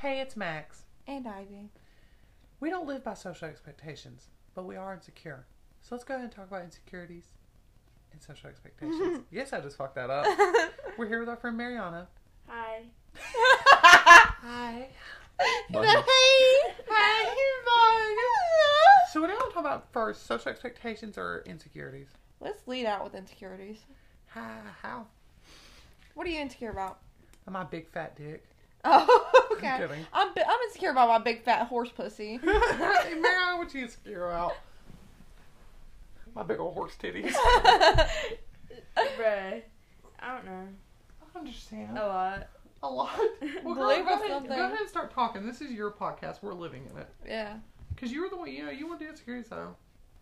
Hey, it's Max. And Ivy. We don't live by social expectations, but we are insecure. So let's go ahead and talk about insecurities and social expectations. yes, I just fucked that up. We're here with our friend Mariana. Hi. Hi. Hey! Hi! So what do you want to talk about first? Social expectations or insecurities? Let's lead out with insecurities. How? How? What are you insecure about? My big fat dick. Oh, okay. I'm kidding. I'm, bi- I'm insecure about my big fat horse pussy. Mariana, what you insecure about? My big old horse titties. Bruh. I don't know. I understand. A lot. A lot. Well, girl, go, ahead, something. go ahead and start talking. This is your podcast. We're living in it. yeah. Because you were the one, you know, you want to do insecurities, so.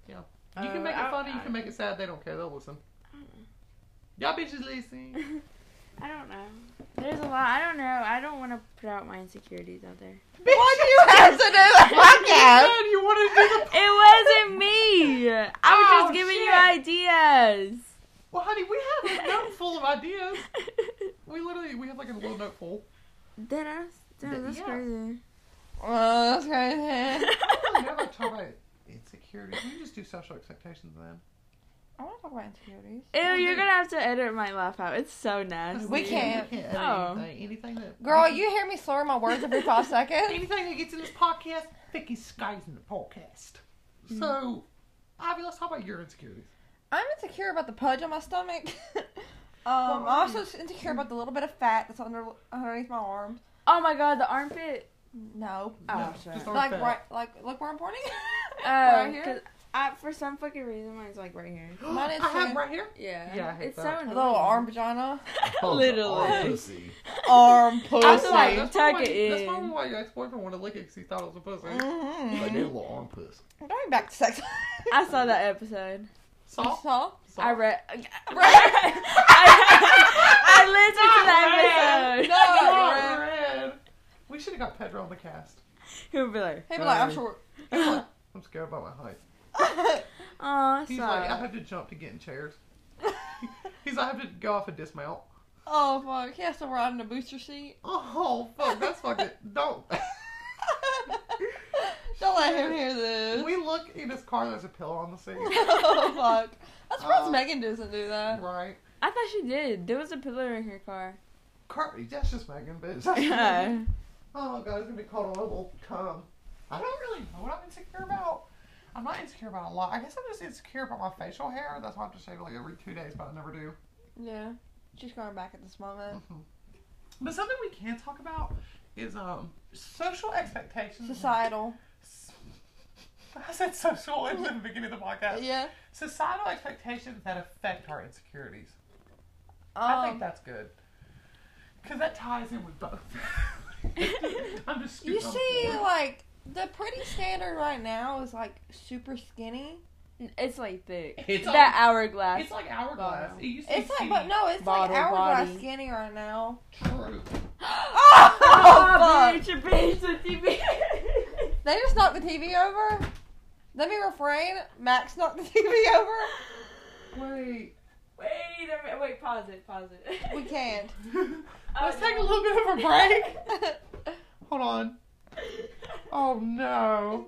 Yeah. You Uh, can make it I- funny, you can make it sad. They don't care. They'll listen. I don't. Y'all bitches listen. I don't know. There's a lot. I don't know. I don't want to put out my insecurities out there. Why do you have to do the You podcast? said you wanted to do the. It wasn't me. I was Oh, just giving shit. you ideas. Well, honey, we have a note full of ideas. We literally, we have like a little note full. Did I? Damn, that's Yeah. crazy. Oh, that's crazy. We never talk about insecurities. We can just do social expectations then. I want to talk about insecurities. Ew, you're gonna have to edit my laugh out. It's so nasty. We can't. We can't edit Oh. anything. Anything that. Girl, you hear me slur my words every five seconds? Anything that gets in this podcast, Vicky Sky's in the podcast. Hmm. So, Ivy, let's talk about your insecurities. I'm insecure about the pudge on my stomach. um, I'm are also insecure about the little bit of fat that's under underneath my arms. Oh my god, the armpit. No, Oh, No, shit. just like right, like look where I'm pointing. Oh, right here. 'Cause I, for some fucking reason, mine's like right here. Mine is I have right here. Yeah. Yeah, I hate it's that. so A annoying. little arm vagina. Literally. pussy. Arm pussy. I feel like- That's tuck probably, it That's in. probably why your ex-boyfriend wanted to lick it because he thought it was a pussy. Like mm-hmm. that little arm puss. Going back to sex. I saw that episode. Saw? Saw? Saw? I read. Right. I, I listened to that episode. No, red. red. We should have got Pedro on the cast. He'll be like, Hey, but like, I'm short. I'm scared about my height. "Aw, He's sorry." like, I have to jump to get in chairs. He's like, I have to go off a dismount. oh fuck, he has to ride in a booster seat. Oh, fuck, that's fucking. Don't. Don't let him hear this. we look in his car, there's a pillow on the seat. oh fuck. I'm surprised Uh, Megan doesn't do that. Right. I thought she did. There was a pillar in her car. Car, that's just Megan, bitch. Yeah. Oh god, it's gonna be called a little cum. I don't really know what I'm insecure about. I'm not insecure about a lot. I guess I'm just insecure about my facial hair. That's why I have to shave it like every two days, but I never do. Yeah. She's going back at this moment. Mhm. But something we can talk about is um social expectations. Societal. I said social in the beginning of the podcast. Yeah. Societal expectations that affect our insecurities. Um, I think that's good. Because that ties in with both. I'm just you see, like, the pretty standard right now is, like, super skinny. It's like thick. It's that hourglass. It's like hourglass. Bottom. It used to It's be like, but no, it's Bottle like hourglass body. skinny right now. True. Oh, oh, fuck. bitch, bitch, the TV. They just knocked the TV over. Let me refrain. Max knocked the TV over. Wait. Wait a minute. Wait, pause it. Pause it. We can't. Oh, Let's take a little bit of a break. Hold on. Oh no.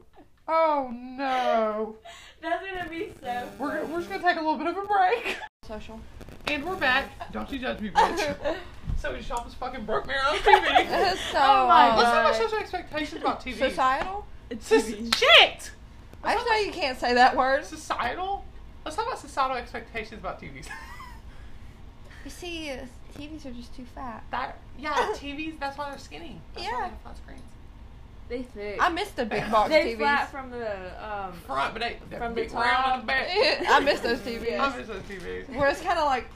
Oh no. That's gonna be so. We're, we're just gonna take a little bit of a break. Social. And we're back. Don't you judge me, bitch. So we just fucking broke Mary on TV. so, Oh my uh, Let's talk about God. social expectations about TV. societal? It's Soc- TV. shit! I just know you can't say that word. Societal? Let's talk about societal expectations about TVs. You see, uh, TVs are just too fat. that, yeah, TVs, that's why they're skinny. That's why Yeah. they have flat screens. They thick. I missed the big box they TVs. flat from the um. Front, but they, they're From the big round in top. the back. I miss those TVs. I miss those TVs. Where it's kind of like,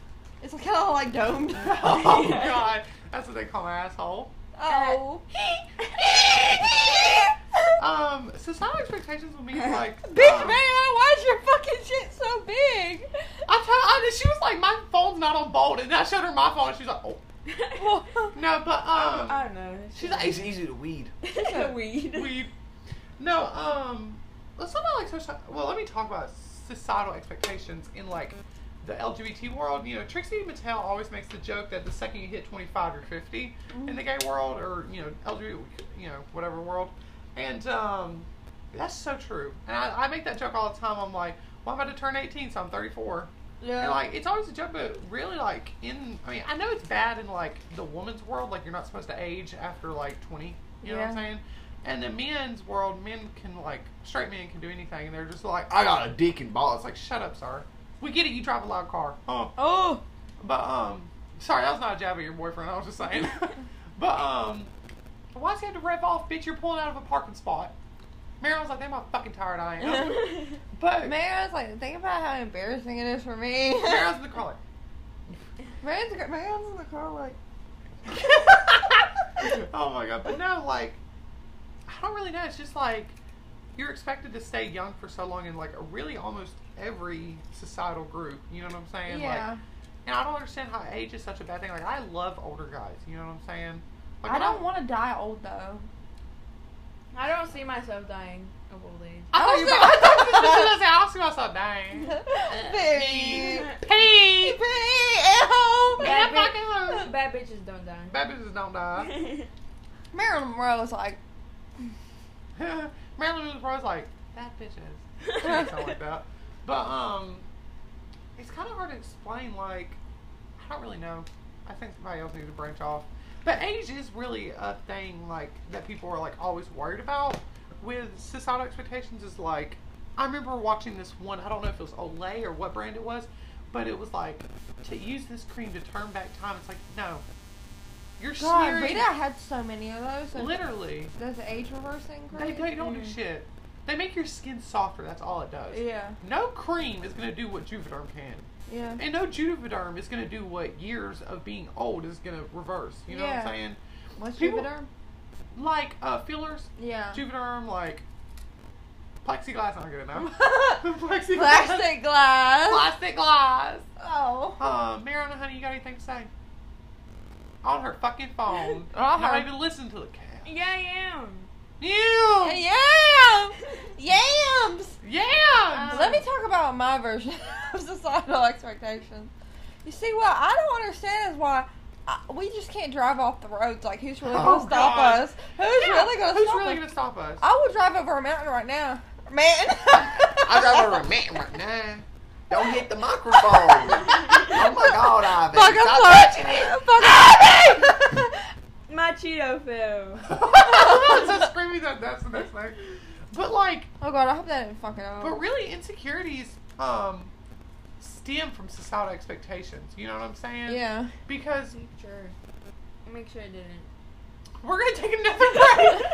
it's kind of like domed. Oh god, that's what they call my asshole. oh. Um, societal expectations will be like. Bitch, um, man, why is your fucking shit so big? I told I, she was like, my phone's not on bold, and I showed her my phone, and she's like, oh. No, but um, I don't know. she's like, It's easy to weed. Weed. weed. No, um, let's talk about like social. Well, let me talk about societal expectations in like the LGBT world, you know, Trixie Mattel always makes the joke that the second you hit 25, you're 50 in the gay world or, you know, LGBT, you know, whatever world. And um, that's so true. And I, I make that joke all the time. I'm like, well, I'm about to turn 18, so I'm 34. Yeah. And like, it's always a joke, but really, like, in, I mean, I know it's bad in, like, the woman's world. Like, you're not supposed to age after, like, 20. You know what I'm saying? And the men's world, men can, like, straight men can do anything. And they're just like, I got a dick and balls. It's like, shut up, sir. We get it. You drive a loud car. Huh? oh. But um, sorry, that was not a jab at your boyfriend. I was just saying. but um, why does he have to rev off? Bitch, you're pulling out of a parking spot. Mary was like, "Damn, how fucking tired I am." but Mary Mary's like, think about how embarrassing it is for me. was in the car Mary's, Mary's in the car like, like, "Oh my god!" But no, like, I don't really know. It's just like you're expected to stay young for so long in like a really almost every societal group. You know what I'm saying? yeah. Like, and I don't understand how age is such a bad thing. Like, I love older guys. You know what I'm saying? Like, I don't want to die old though. I don't see myself dying of old age. I thought you were I was about to say, I was myself dang. Baby. Pete! Ew. Bad, bi- bad bitches don't die. Bad bitches don't die. Marilyn Monroe was like, Marilyn Monroe's like, bad bitches. She like that. But, um, it's kind of hard to explain, like, I don't really know. I think somebody else needs to branch off. But age is really a thing, like, that people are, like, always worried about with societal expectations is, like, I remember watching this one, I don't know if it was Olay or what brand it was, but it was like, to use this cream to turn back time, it's like, no. You're God, smearing, Rita had so many of those. Literally. Those age reversing They, cream. they don't do shit. They make your skin softer. That's all it does. Yeah. No cream is gonna do what Juvederm can, Yeah. and no Juvederm is gonna do what years of being old is gonna reverse. You know Yeah. what I'm saying? What's People- Juvederm? Like uh, fillers, Yeah. Juvederm, like plexiglass. I'm not good enough. plexiglass. Plastic glass. Plastic glass. Oh. Uh, Mariana, honey, you got anything to say? On her fucking phone. Uh-huh. Not even listen to the cat. Yeah, I am. You. Yam! Yams! Yeah. Let me talk about my version of societal expectations. You see, what I don't understand is why uh, we just can't drive off the roads. Like, who's really Oh, going to stop God. us? Who's Yeah, really going to Who's stop really us? gonna stop us? I would drive over a mountain right now. Man. I drive over a mountain right now. Don't hit the microphone. oh my god, Ivy. Fuck, I'm Stop sorry. touching it. Fuck Ivy! My Cheeto film. so screaming that that's the next thing. But like, oh god, I hope that didn't fuck it up. but really, insecurities um stem from societal expectations. You know what I'm saying? yeah. Because Make sure. Make sure I didn't. we're gonna take another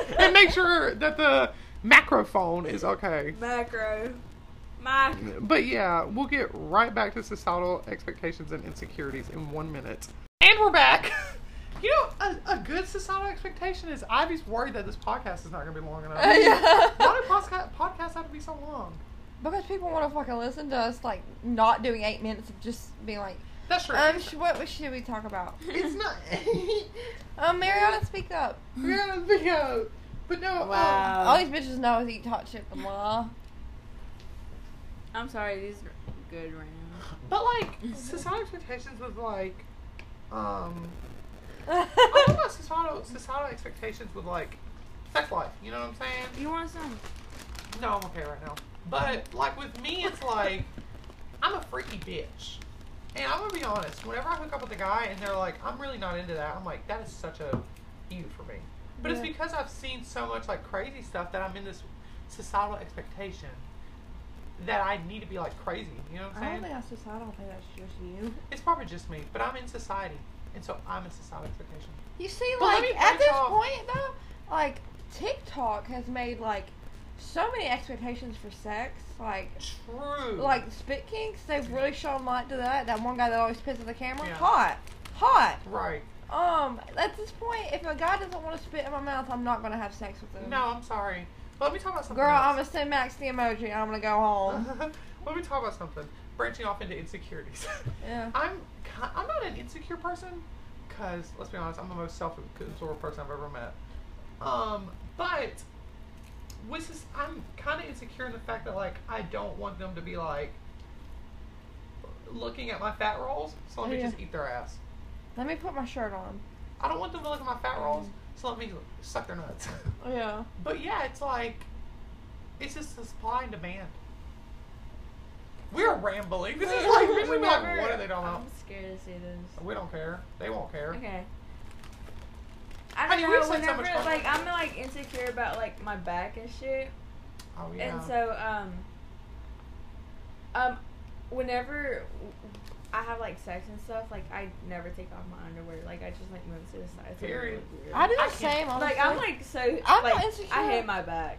break and make sure that the macrophone is okay. Macro. Mac. But yeah, we'll get right back to societal expectations and insecurities in one minute. And we're back. You know, a, a good societal expectation is Ivy's worried that this podcast is not going to be long enough. yeah. Why do podca- podcasts have to be so long? Because people want to fucking listen to us, like, not doing eight minutes of just being like, That's true. um, sh- what should we talk about? it's not. Um, Mariana, speak up. yeah, yeah. But no, um, Wow. All these bitches know is eat hot chip and law. I'm sorry, these are good right now. but like societal expectations was like, um, I don't know societal societal expectations with like sex life. You know what I'm saying? You want some? No, I'm okay right now. But like with me, it's like I'm a freaky bitch, and I'm gonna be honest. Whenever I hook up with a guy and they're like, "I'm really not into that," I'm like, "That is such a you for me." But it's because I've seen so much like crazy stuff that I'm in this societal expectation that I need to be like crazy. You know what I'm saying? I saying? don't think that's just, I don't think that's just you. It's probably just me, but I'm in society, and so I'm in societal expectation. You see, But like, at this off. point, though, like, TikTok has made, like, so many expectations for sex. Like, True. like spit kinks, they've really shown light to that. That one guy that always spits at the camera, Yeah. hot, hot. right. Um, at this point, if a guy doesn't want to spit in my mouth, I'm not gonna have sex with him. No, I'm sorry. Let me talk about something. Girl, else. I'm gonna send Max the emoji. and I'm gonna go home. Let me talk about something. Branching off into insecurities. Yeah. I'm I'm not an insecure person, cause let's be honest, I'm the most self-absorbed person I've ever met. Um, but with this, I'm kind of insecure in the fact that like I don't want them to be like looking at my fat rolls, so let me Yeah. just eat their ass. Let me put my shirt on. I don't want them to look at my fat rolls, so let me suck their nuts. Yeah. but yeah, it's like, it's just the supply and demand. We're rambling. This is like, this is like, what do they don't about? I'm scared to say this. We don't care. They won't care. Okay. I Honey, don't we've know. said so Whenever, much fun like, things. I'm like insecure about like my back and shit, Oh yeah. and so um, um, whenever I have like sex and stuff, like I never take off my underwear. Like I just like move it to the side. so it Period. look weird. I do I the can't- same. Honestly. like I'm like so I'm like not insecure. I hate my back.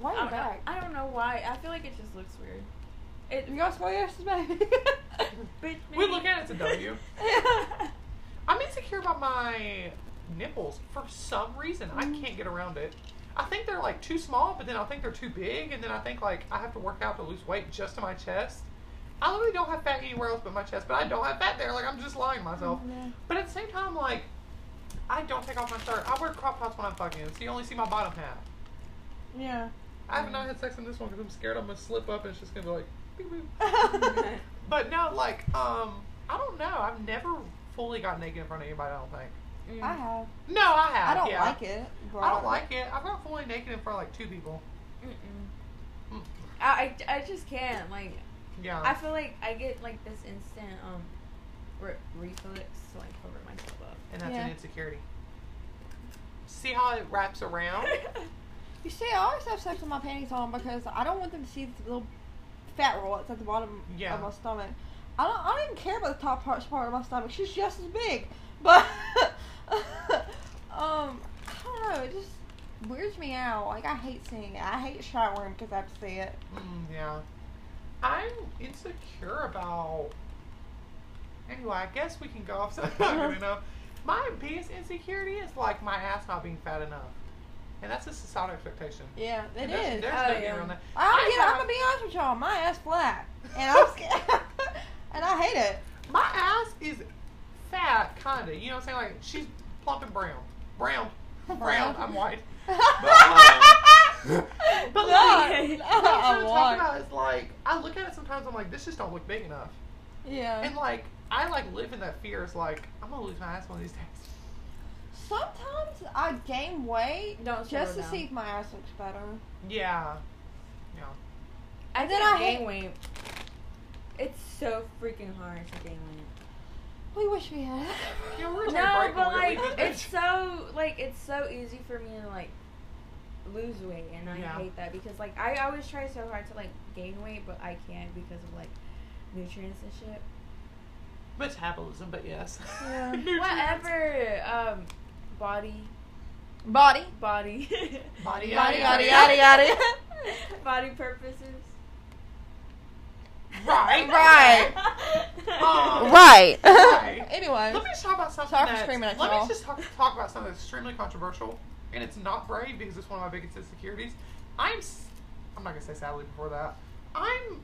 why I your don't, know, back? I don't know why. I feel like it just looks weird. It, You got scoliosis, baby. bitch, we look at it as a W. I'm insecure about my nipples for some reason. I Mm. can't get around it. I think they're like too small, but then I think they're too big, and then I think like I have to work out to lose weight just to my chest. I literally don't have fat anywhere else but my chest, but I don't have fat there. Like I'm just lying to myself. Yeah. But at the same time, like I don't take off my shirt. I wear crop tops when I'm fucking, so you only see my bottom half. Yeah. I have not had sex in this one because I'm scared I'm gonna slip up and it's just gonna be like. Beep, beep. But no, like um, I don't know. I've never fully got naked in front of anybody. I don't think. Mm. I have. No, I have. I don't yeah. like it. But I don't like it. I've got fully naked in front of like two people. Mm-mm. Mm. I, I, I just can't. Like, Yeah. I feel like I get like this instant um re- reflex to like cover myself up. and that's Yeah. an insecurity. See how it wraps around? You see, I always have sex with my panties on because I don't want them to see the little fat roll that's at the bottom Yeah. of my stomach. I don't. I don't even care about the top part, part of my stomach. She's just as big, but um, I don't know. It just weirds me out. Like I hate seeing it. I hate showering because I have to see it. Mm, yeah. I'm insecure about. Anyway, I guess we can go off. So I'm gonna know. My biggest insecurity is like my ass not being fat enough, and that's just a societal expectation. Yeah, it And there's, is. There's no getting around that. I don't get. have- I'm gonna be honest with y'all. My ass flat, and I'm scared, and I hate it. My ass is fat, kinda. You know what I'm saying? Like she's plump and brown, brown, brown. I'm white. But um, No, like, no, what I'm trying to talk about is like I look at it sometimes. I'm like, this just don't look big enough. Yeah. And like I like live in that fear. It's like I'm gonna lose my ass one of these days. Sometimes I gain weight Don't just to down. see if my ass looks better. Yeah. Yeah. I then then I I gain hate- weight. It's so freaking hard to gain weight. We wish we had. Yeah, we're gonna take a No, but and like it's so like it's so easy for me to like lose weight, and I Yeah. hate that because like I always try so hard to like gain weight, but I can't because of like nutrients and shit. metabolism, but yes. Yeah. Whatever. Um, body, Body. body, Body, Yada yada, yada yada, yada yada. body purposes. Right. Right. Um, right. Right. anyway. Let me just talk about something. Sorry for screaming at Let y'all. me just talk, talk about something that's extremely controversial, and it's not brave because it's one of my biggest insecurities. I'm. s- I'm not gonna say sadly before that. I'm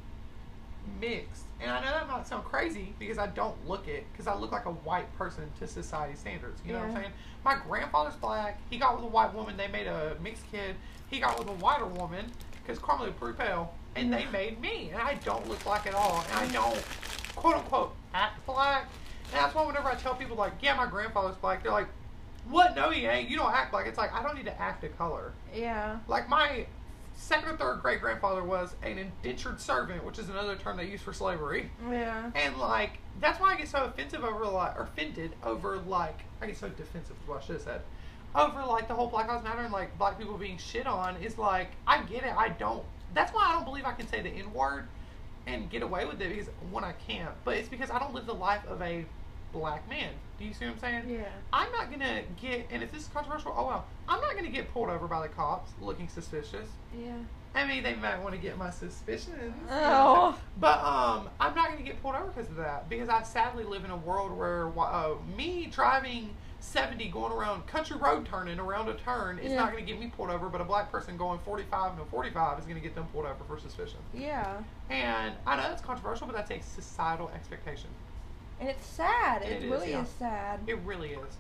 mixed, and I know that might sound crazy because I don't look it because I look like a white person to society standards. You know what I'm saying? My grandfather's black. He got with a white woman. They made a mixed kid. He got with a whiter woman because Carmela pretty pale, and they made me, and I don't look black at all, and I don't quote unquote act black. And that's why whenever I tell people like, yeah, my grandfather's black, they're like, what? No, he ain't. You don't act black. It's like I don't need to act a color. Yeah. Like my second or third great grandfather was an indentured servant, which is another term they use for slavery. Yeah. And like that's why I get so offensive over like or offended over like I get so defensive is what I should have said. Over like the whole Black Lives Matter and like black people being shit on is like I get it. I don't that's why I don't believe I can say the N word and get away with it because one I can't. But it's because I don't live the life of a black man. Do you see what I'm saying? Yeah. I'm not gonna get and if this is controversial, oh well, I'm not gonna get pulled over by the cops looking suspicious. Yeah. I mean, they might want to get my suspicions. Oh. But um, I'm not going to get pulled over because of that. Because I sadly live in a world where uh, me driving 70 going around country road turning around a turn is Yeah. not going to get me pulled over. But a black person going 45 and a 45 is going to get them pulled over for suspicion. Yeah. And I know that's controversial, but that's a societal expectation. And it's sad. It, It is, really yeah. is sad. It really is.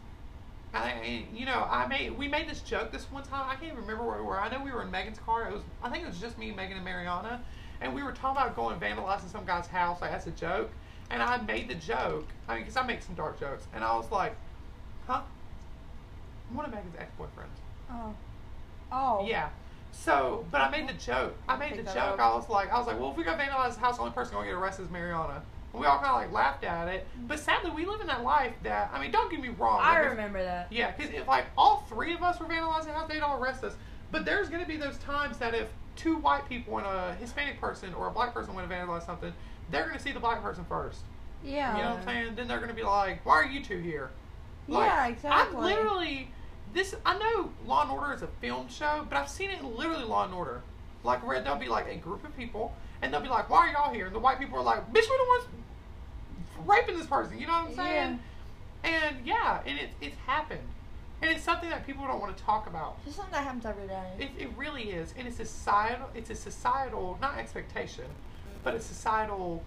I, you know, I made we made this joke this one time. I can't even remember where we were. I know we were in Megan's car. It was I think it was just me, Megan, and Mariana, and we were talking about going vandalizing some guy's house. Like that's a joke. and I made the joke. I mean, because I make some dark jokes, and I was like, "Huh?" One of Megan's ex-boyfriends. Oh. Oh. Yeah. So, but I made the joke. I made the joke. I was like, I was like, well, if we go vandalize the house, the only person gonna get arrested is Mariana. And we all kind of like laughed at it. But sadly, we live in that life that I mean, don't get me wrong. I like, if- remember that. Yeah, because if like all three of us were vandalizing the house, they'd all arrest us. But there's gonna be those times that if two white people and a Hispanic person or a black person want to vandalize something, they're gonna see the black person first. Yeah. You know what I'm saying? Then they're gonna be like, "Why are you two here?" Like, yeah, exactly. I've literally this. I know Law and Order is a film show, but I've seen it in literally Law and Order, like where there'll be like a group of people, and they'll be like, "Why are y'all here?" And the white people are like, "Bitch, we're the ones raping this person." You know what I'm saying? Yeah. And yeah, and it it's happened, and it's something that people don't want to talk about. Just something that happens every day. It, it really is, and it's a societal. It's a societal, not expectation, but a societal.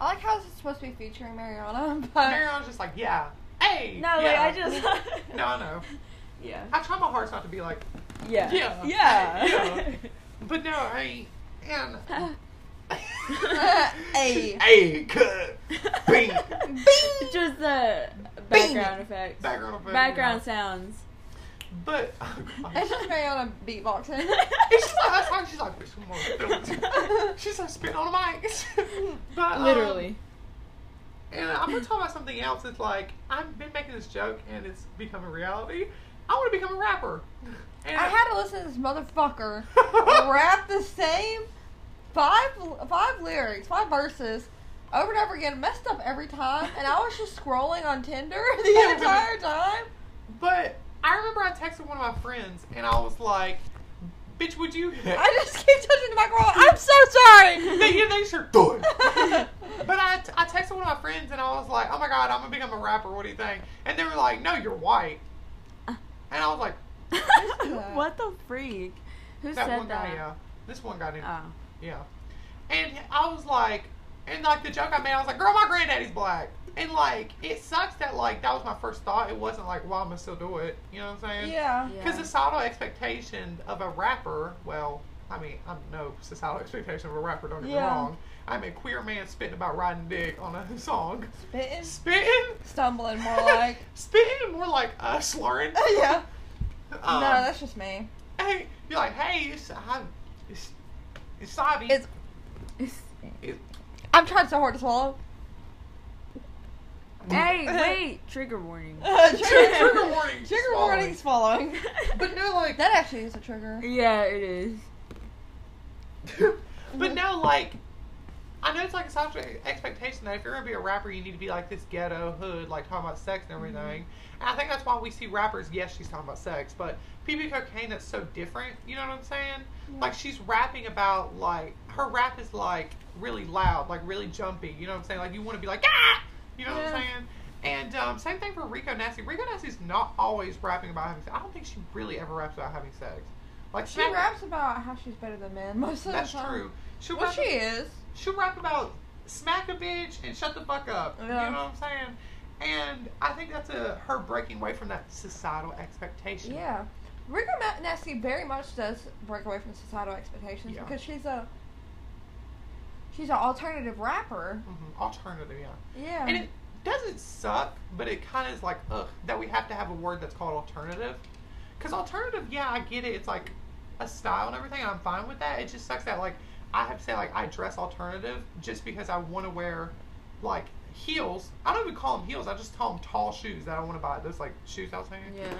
I like how it's supposed to be featuring Mariana, but Mariana's just like, yeah, hey, No, yeah. like I just. No, I know. Yeah. I try my hardest not to be like, Yeah. Yeah. Yeah. Yeah. but no, I and Hey. Hey, cut. Beat. Just the Bing. background effects. background effect, Background you sounds. But oh, gosh. it's just Mariana beatboxing. It's just like that's how she's like, "Bitch, come on." she's like spitting on the mic. but um, Literally. And I'm gonna talk about something else. It's like I've been making this joke, and it's become a reality. I want to become a rapper. And I had to listen to this motherfucker rap the same five five lyrics, five verses over and over again, messed up every time, and I was just scrolling on Tinder the entire time. But I remember I texted one of my friends, and I was like, "Bitch, would you?" I just keep touching the microphone. I'm so sorry. they, yeah, they sure do it. But I, I texted one of my friends and I was like, oh my god, I'm gonna become a rapper. What do you think? And they were like, no, you're white. And I was like, what the freak? Who that said one that? guy, yeah. This one guy didn't. Oh. Yeah. And I was like, and like the joke I made, I was like, girl, my granddaddy's black. And like, it sucks that like that was my first thought. It wasn't like, well, I'm gonna still do it. You know what I'm saying? Yeah. Because the societal expectation of a rapper, well, I mean, I'm no societal expectation of a rapper, don't get Yeah. me wrong. I'm a queer man spitting about riding dick on a song. Spitting, Spitting? stumbling more like. Spitting more like uh, slurring. yeah. Um, no, that's just me. hey, you're like, hey, it's, I, it's, it's Savi. It's. It's- I'm trying so hard to swallow. hey, wait! Trigger warning. trigger, trigger warning. Trigger swallowing. warning. Swallowing. But no, like, That actually is a trigger. yeah, it is. but no, like, I know it's like a social expectation that if you're gonna be a rapper, you need to be like this ghetto hood, like talking about sex and everything. Mm-hmm. And I think that's why we see rappers. Yes, she's talking about sex, but PB Cocaine that's so different. You know what I'm saying? Like she's rapping about like her rap is like really loud, like really jumpy. You know what I'm saying? Like you want to be like ah, you know what I'm saying? And um, same thing for Rico Nasty. Rico Nasty's not always rapping about having sex. I don't think she really ever raps about having sex. Like She Smack- raps about how she's better than men most of That's the time. That's true. She'll Well, she is. she'll rap about smack a bitch and shut the fuck up. Yeah. You know what I'm saying? And I think that's a her breaking away from that societal expectation. Yeah. Rico Ma- Nasty very much does break away from societal expectations Yeah. because she's a she's an alternative rapper. hmm Alternative, yeah. Yeah. And it doesn't suck, but it kind of is like ugh that we have to have a word that's called alternative. Because alternative, yeah, I get it. It's like a style and everything, and I'm fine with that. It just sucks that like I have to say like I dress alternative just because I want to wear like heels. I don't even call them heels. I just call them tall shoes that I want to buy. Those like shoes I was saying. Yeah.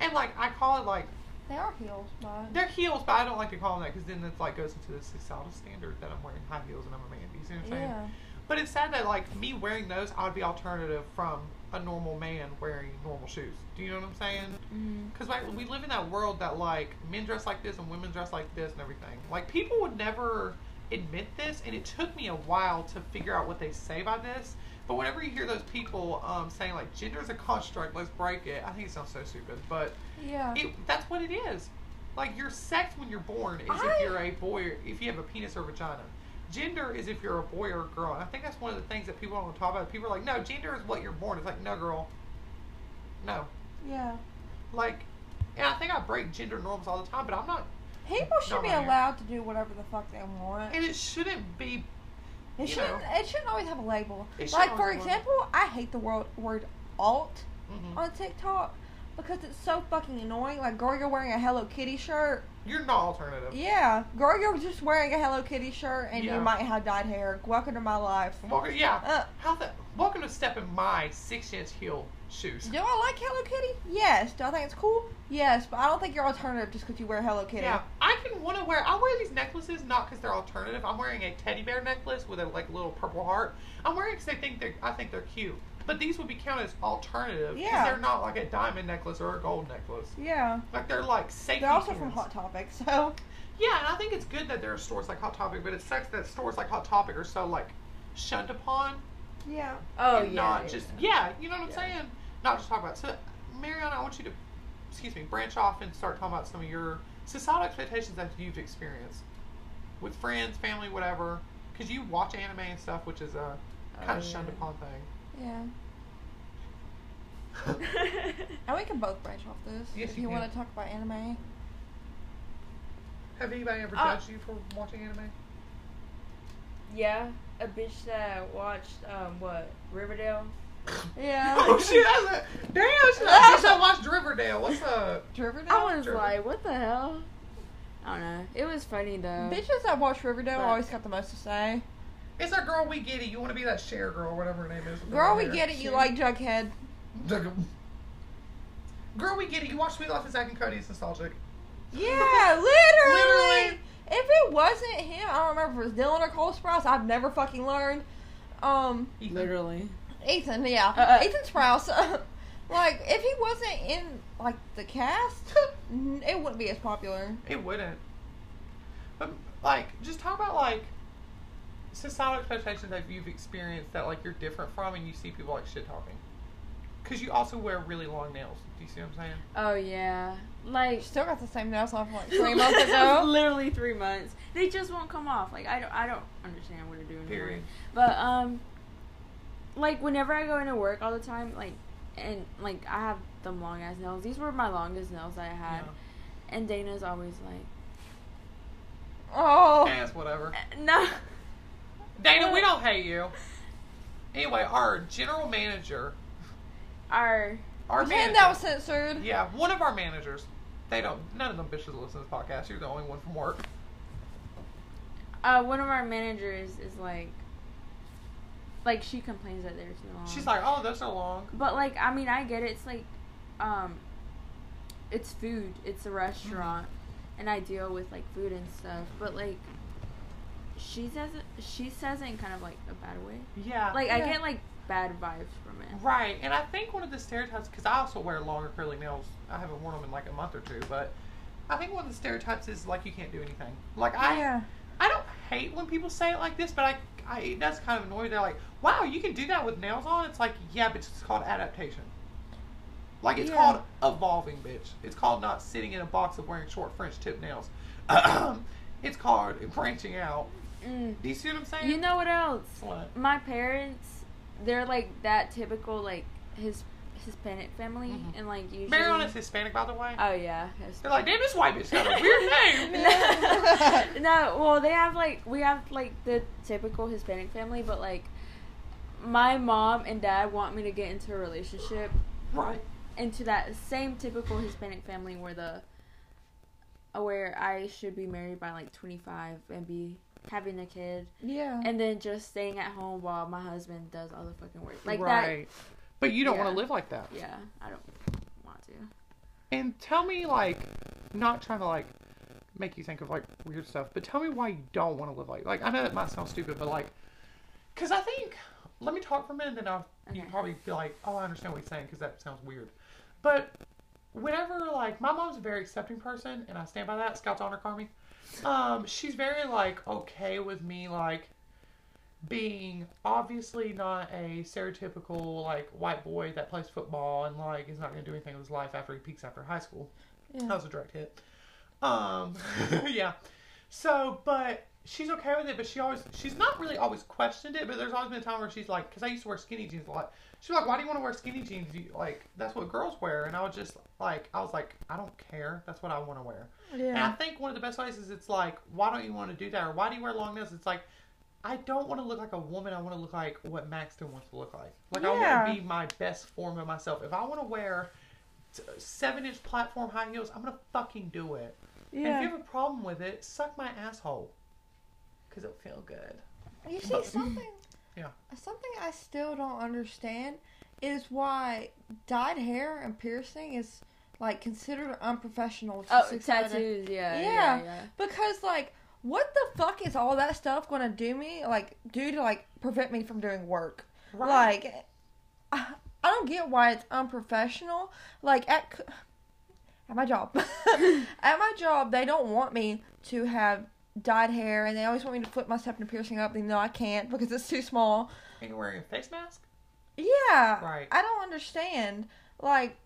And like I call it like they are heels, but they're heels, but I don't like to call them that because then it's like goes into the societal standard that I'm wearing high heels and I'm a man. Do you see what I'm saying? yeah. But it's sad that like me wearing those, I would be alternative from a normal man wearing normal shoes. Do you know what I'm saying? Mm-hmm. Because like we live in that world that like men dress like this and women dress like this and everything. Like people would never admit this, and it took me a while to figure out what they say by this. But whenever you hear those people um, saying like gender is a construct, let's break it, I think it sounds so stupid. But Yeah. it, that's what it is. Like your sex when you're born is I- if you're a boy, or if you have a penis or vagina. Gender is if you're a boy or a girl. And I think that's one of the things that people don't want to talk about. People are like, no, gender is what you're born. It's like, no, girl. No. yeah. Like, and I think I break gender norms all the time, but I'm not. People should be allowed to do whatever the fuck they want. And it shouldn't be It shouldn't. know. It shouldn't always have a label. It Like for have a label. example, I hate the word word alt Mhm. on TikTok because it's so fucking annoying. Like, girl, you're wearing a Hello Kitty shirt. You're not alternative. Yeah, girl, you're just wearing a Hello Kitty shirt and Yeah. you might have dyed hair. Welcome to my life. Welcome, yeah. Uh, How that? Welcome to step in my six-inch heel shoes. do I like Hello Kitty? Yes. Do I think it's cool? Yes, but I don't think you're alternative just because you wear Hello Kitty. Yeah, I can want to wear. I wear these necklaces not because they're alternative. I'm wearing a teddy bear necklace with a like little purple heart. I'm wearing because I think they're. I think they're cute. But these would be counted as alternative because Yeah. they're not like a diamond necklace or a gold necklace. Yeah. Like they're like safety. They're also from. Hot Topic, so Yeah, and I think it's good that there are stores like Hot Topic, but it sucks that stores like Hot Topic are so like shunned upon. yeah. Oh and yeah. Not yeah, just yeah. yeah, you know what I'm Yeah. saying. Not just talk about. So, Mariana, I want you to, excuse me, branch off and start talking about some of your societal expectations that you've experienced with friends, family, whatever. Because you watch anime and stuff, which is a kind Oh, of shunned upon thing. Yeah. And we can both branch off this Yes, if you you want to talk about anime. Have anybody ever Uh, judged you for watching anime? yeah, a bitch that watched um what Riverdale. Yeah. oh shit! That's a, damn, she's like, bitch, I watched Riverdale. What's up? Riverdale? I was Sure. like, what the hell? I don't know. It was funny though. Bitches that watch Riverdale But- always got the most to say. It's our girl. We get it. You want to be that share girl, whatever her name is. Girl, we hair. get it. You Sure. like Jughead. Girl, we get it. You watch Suite Life of Zack and Cody. It's nostalgic. Yeah, literally. Literally. If it wasn't him, I don't remember if it was Dylan or Cole Sprouse. I've never fucking learned. Um, Ethan. Literally. Ethan, yeah, Uh, uh. Ethan Sprouse. like, if he wasn't in like the cast, it wouldn't be as popular. It wouldn't. But like, just talk about like societal expectations that you've experienced that like you're different from, and you see people like shit talking. Because you also wear really long nails. Do you see what I'm saying? Oh yeah. Like Still got the same nails on from like three months ago. Literally three months. They just won't come off. Like I don't I don't understand what they're doing. anymore. Period. But um like whenever I go into work all the time, like and like I have them long ass nails. These were my longest nails that I had. Yeah. And Dana's always like Oh, Ass, whatever. "Eh, no Dana, we don't hate you. Anyway, our general manager, our our and manager, that was censored. yeah, one of our managers. They don't. None of them bitches listen to this podcast. You're the only one from work. uh one of our managers is like like she complains that they're too long. She's like, "Oh, those are long." But like, I mean, I get it. It's like, um, it's food. It's a restaurant, and I deal with like food and stuff. But like, she says it. She says it in kind of like a bad way. Yeah. Like I get like bad vibes from it. Right, and I think one of the stereotypes, because I also wear long acrylic nails. I haven't worn them in like a month or two, but I think one of the stereotypes is like you can't do anything. Like I, Yeah. I don't hate when people say it like this, but I, I it does kind of annoy. me. They're like, "Wow, you can do that with nails on." It's like, yeah, but it's called adaptation. Like it's Yeah. called evolving, bitch. It's called not sitting in a box of wearing short French tip nails. it's called branching out. Mm. Do you see what I'm saying? You know what else? What? My parents, they're like that typical like his Hispanic family, Mhm. and like usually. is Hispanic, by the way. Oh yeah. They're like, damn, this white bitch got a weird name. no, well, they have like we have like the typical Hispanic family, but like my mom and dad want me to get into a relationship Right. into that same typical Hispanic family where the where I should be married by like 25 and be having a kid Yeah. and then just staying at home while my husband does all the fucking work. Like right. But you don't want to live like that. yeah, I don't want to. And tell me, like, not trying to like make you think of like weird stuff, but tell me why you don't want to live like. Like, I know that might sound stupid, but like, because I think. Let me talk for a minute, and then I'll you Okay. probably be like, oh, I understand what he's saying, because that sounds weird. But whenever like my mom's a very accepting person, and I stand by that. Scouts honor Carmi. Um, she's very like okay with me like being obviously not a stereotypical like white boy that plays football and like is not going to do anything with his life after he peaks after high school. Yeah. That was a direct hit. Um, yeah. So, but she's okay with it. But she always, she's not really always questioned it. But there's always been a time where she's like, because I used to wear skinny jeans a lot. She's like, why do you want to wear skinny jeans? You, like that's what girls wear. And I was just like, I was like, I don't care. That's what I want to wear. Yeah. And I think one of the best ways is it's like, why don't you want to do that? Or why do you wear long nails? It's like, I don't want to look like a woman. I want to look like what Maxton wants to look like. Like I want to be my best form of myself. If I want to wear t- seven inch platform high heels, I'm gonna fucking do it. And if you have a problem with it, suck my asshole. Cause it'll feel good. You see But- something? Yeah. Something I still don't understand is why dyed hair and piercing is like considered unprofessional. to Oh, tattoos. Yeah. Yeah. Yeah. Yeah. Because like, what the fuck is all that stuff gonna do me? Like, do to like prevent me from doing work? Right. Like, I, I don't get why it's unprofessional. Like at at my job, at my job, they don't want me to have dyed hair, and they always want me to flip my septum piercing up, even though I can't because it's too small. And you're wearing a face mask? Yeah, Right. I don't understand. Like,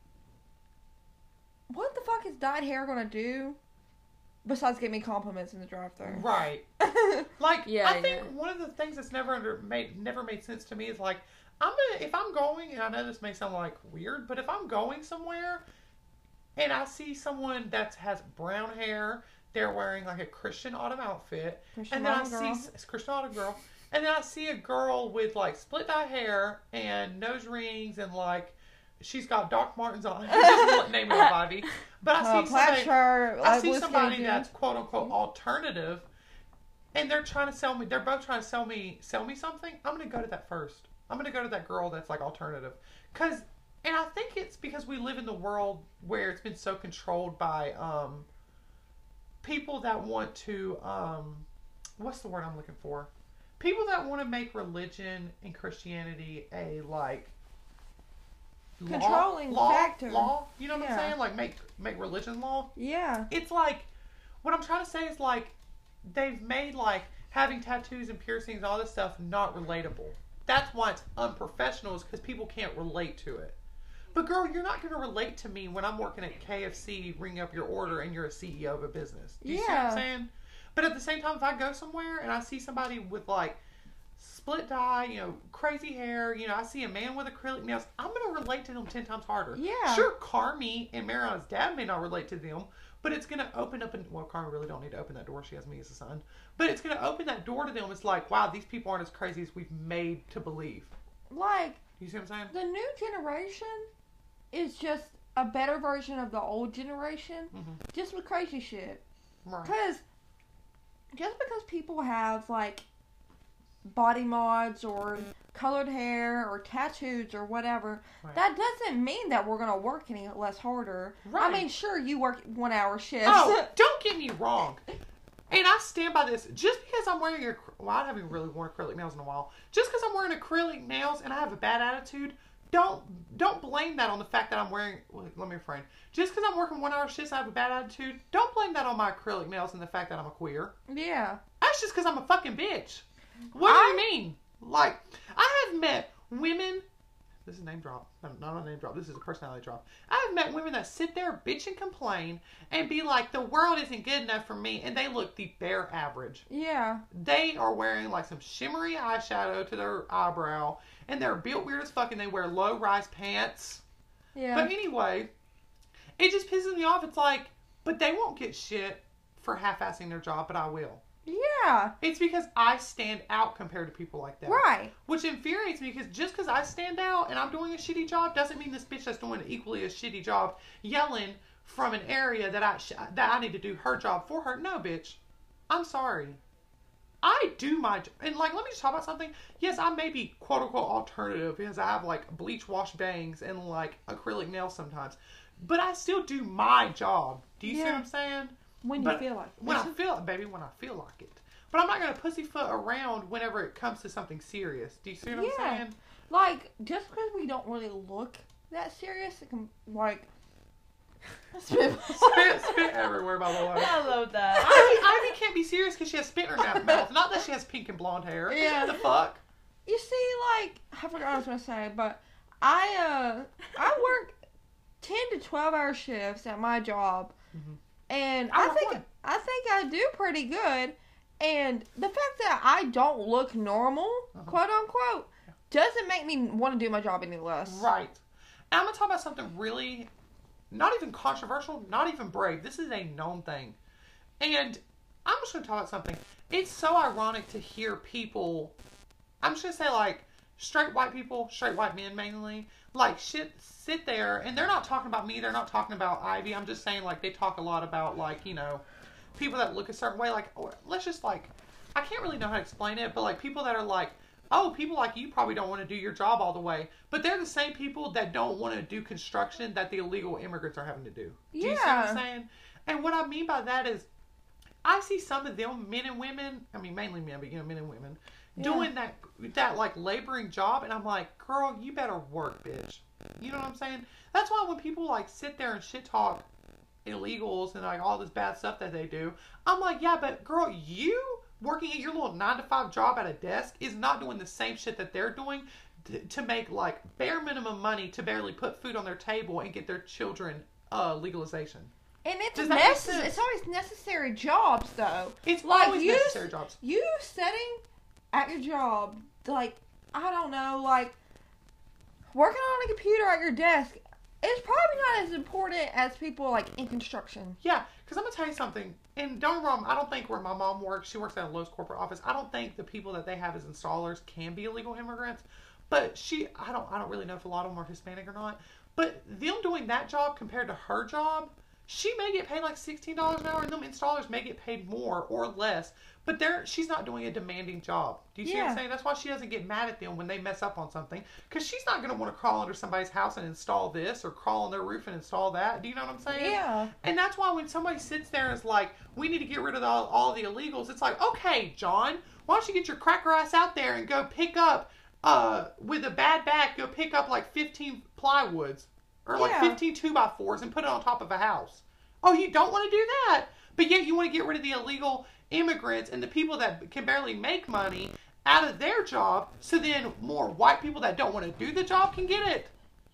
what the fuck is dyed hair gonna do? Besides give me compliments in the drive-thru. Right. Like Yeah, I think yeah. one of the things that's never under made never made sense to me is like I'm gonna if I'm going and I know this may sound like weird, but if I'm going somewhere and I see someone that has brown hair, they're wearing like a Christian autumn outfit, Christian and then I Autumn see girl. s- it's Christian autumn girl, and then I see a girl with like split dye hair and nose rings and like she's got Doc Martens on. It doesn't name her Ivy, but I Uh, see somebody. shirt. I see somebody skinny that's quote unquote alternative, and they're trying to sell me. They're both trying to sell me sell me something. I'm gonna go to that first. I'm gonna go to that girl that's like alternative, cause and I think it's because we live in the world where it's been so controlled by um people that want to um what's the word I'm looking for? People that want to make religion and Christianity a like law- Controlling law, factor. Law, you know what Yeah. I'm saying? Like make make religion law Yeah. it's like what I'm trying to say is like they've made like having tattoos and piercings all this stuff not relatable. That's why it's unprofessional is because people can't relate to it. But girl, you're not going to relate to me when I'm working at KFC, ringing up your order, and you're a CEO of a business. Do you see what Yeah. I'm saying? But at the same time, if I go somewhere and I see somebody with like split dye, you know, crazy hair, you know, I see a man with acrylic nails, I'm going to relate to them 10 times harder. Yeah. Sure, Carmi and Mariana's dad may not relate to them, but it's going to open up, and well, Carmi really don't need to open that door. She has me as a son. But it's going to open that door to them. It's like, wow, these people aren't as crazy as we've made to believe. Like You see what I'm saying? the new generation is just a better version of the old generation, Mhm. just with crazy shit. Right. Because just because people have like body mods or colored hair or tattoos or whatever, Right. that doesn't mean that we're gonna work any less harder. Right. I mean, sure, you work one hour shifts. Oh, don't get me wrong. And I stand by this. Just because I'm wearing a, well, I haven't really worn acrylic nails in a while. Just because I'm wearing acrylic nails and I have a bad attitude, don't don't blame that on the fact that I'm wearing. Well, let me refrain. Just because I'm working one hour shifts, I have a bad attitude. Don't blame that on my acrylic nails and the fact that I'm a queer. yeah. That's just because I'm a fucking bitch. What do I- you mean? Like, I have met women. This is a name drop. No, Not a name drop. This is a personality drop. I have met women that sit there, bitch, and complain, and be like, "The world isn't good enough for me," and they look the bare average. Yeah. They are wearing like some shimmery eyeshadow to their eyebrow, and they're built weird as fuck, and they wear low rise pants. Yeah. But anyway, it just pisses me off. It's like, but they won't get shit for half-assing their job, but I will. Yeah. It's because I stand out compared to people like that. Right. Which infuriates me because just because I stand out and I'm doing a shitty job doesn't mean this bitch that's doing an equally a shitty job yelling from an area that I sh- that I need to do her job for her. No, bitch. I'm sorry. I do my and like let me just talk about something. Yes, I may be quote unquote alternative because I have like bleach wash bangs and like acrylic nails sometimes, but I still do my job. Do you see what I'm saying? When you feel like it. When I feel it, baby, when I feel like it. But I'm not gonna pussyfoot around whenever it comes to something serious. Do you see what Yeah. I'm saying? Like, just because we don't really look that serious, it can, like. spit, Spit, spit everywhere, by the way. I love that. Ivy, Ivy can't be serious because she has spit in her mouth-. Not that she has pink and blonde hair. Yeah. What the fuck? You see, like, I forgot what I was gonna say, but I, uh, I work 10 to 12 hour shifts at my job, Mhm. And I I think, one. I think I do pretty good, and the fact that I don't look normal, Uh-huh. quote unquote, doesn't make me want to do my job any less. Right. And I'm gonna talk about something really, not even controversial, not even brave. This is a known thing, and I'm just gonna talk about something. It's so ironic to hear people. I'm just gonna say like straight white people, straight white men mainly, like shit sit there and they're not talking about me. They're not talking about Ivy. I'm just saying like they talk a lot about like you know people that look a certain way. Like or let's just like I can't really know how to explain it, but like people that are like. Oh, people like you probably don't want to do your job all the way, but they're the same people that don't want to do construction that the illegal immigrants are having to do. Do you see what I'm saying? And what I mean by that is, I see some of them men and women. I mean, mainly men, but you know, men and women Yeah. doing that that like laboring job, and I'm like, girl, you better work, bitch. You know what I'm saying? That's why when people like sit there and shit talk illegals and like all this bad stuff that they do, I'm like, yeah, but girl, you working at your little nine to five job at a desk is not doing the same shit that they're doing t- to make like bare minimum money to barely put food on their table and get their children uh legalization. And it's Does that make necess- It's always necessary jobs, though. It's Like, always you- necessary jobs. You sitting at your job, like I don't know, like working on a computer at your desk, is probably not as important as people like in construction. Yeah, because I'm gonna tell you something. And don't wrong, I don't think where my mom works, she works at a Lowe's corporate office. I don't think the people that they have as installers can be illegal immigrants. But she, I don't, I don't really know if a lot of them are Hispanic or not. But them doing that job compared to her job, she may get paid like sixteen dollars an hour, and them installers may get paid more or less. But they're, she's not doing a demanding job. Do you see what I'm saying? That's why she doesn't get mad at them when they mess up on something, because she's not gonna want to crawl under somebody's house and install this, or crawl on their roof and install that. Do you know what I'm saying? Yeah. And that's why when somebody sits there and is like, we need to get rid of all, all the illegals, it's like, okay, John, why don't you get your cracker ass out there and go pick up, uh, with a bad back, go pick up like 15 plywoods or like Yeah. 15 two by fours and put it on top of a house. Oh, you don't want to do that, but yet you want to get rid of the illegal immigrants and the people that can barely make money out of their job so then more white people that don't want to do the job can get it.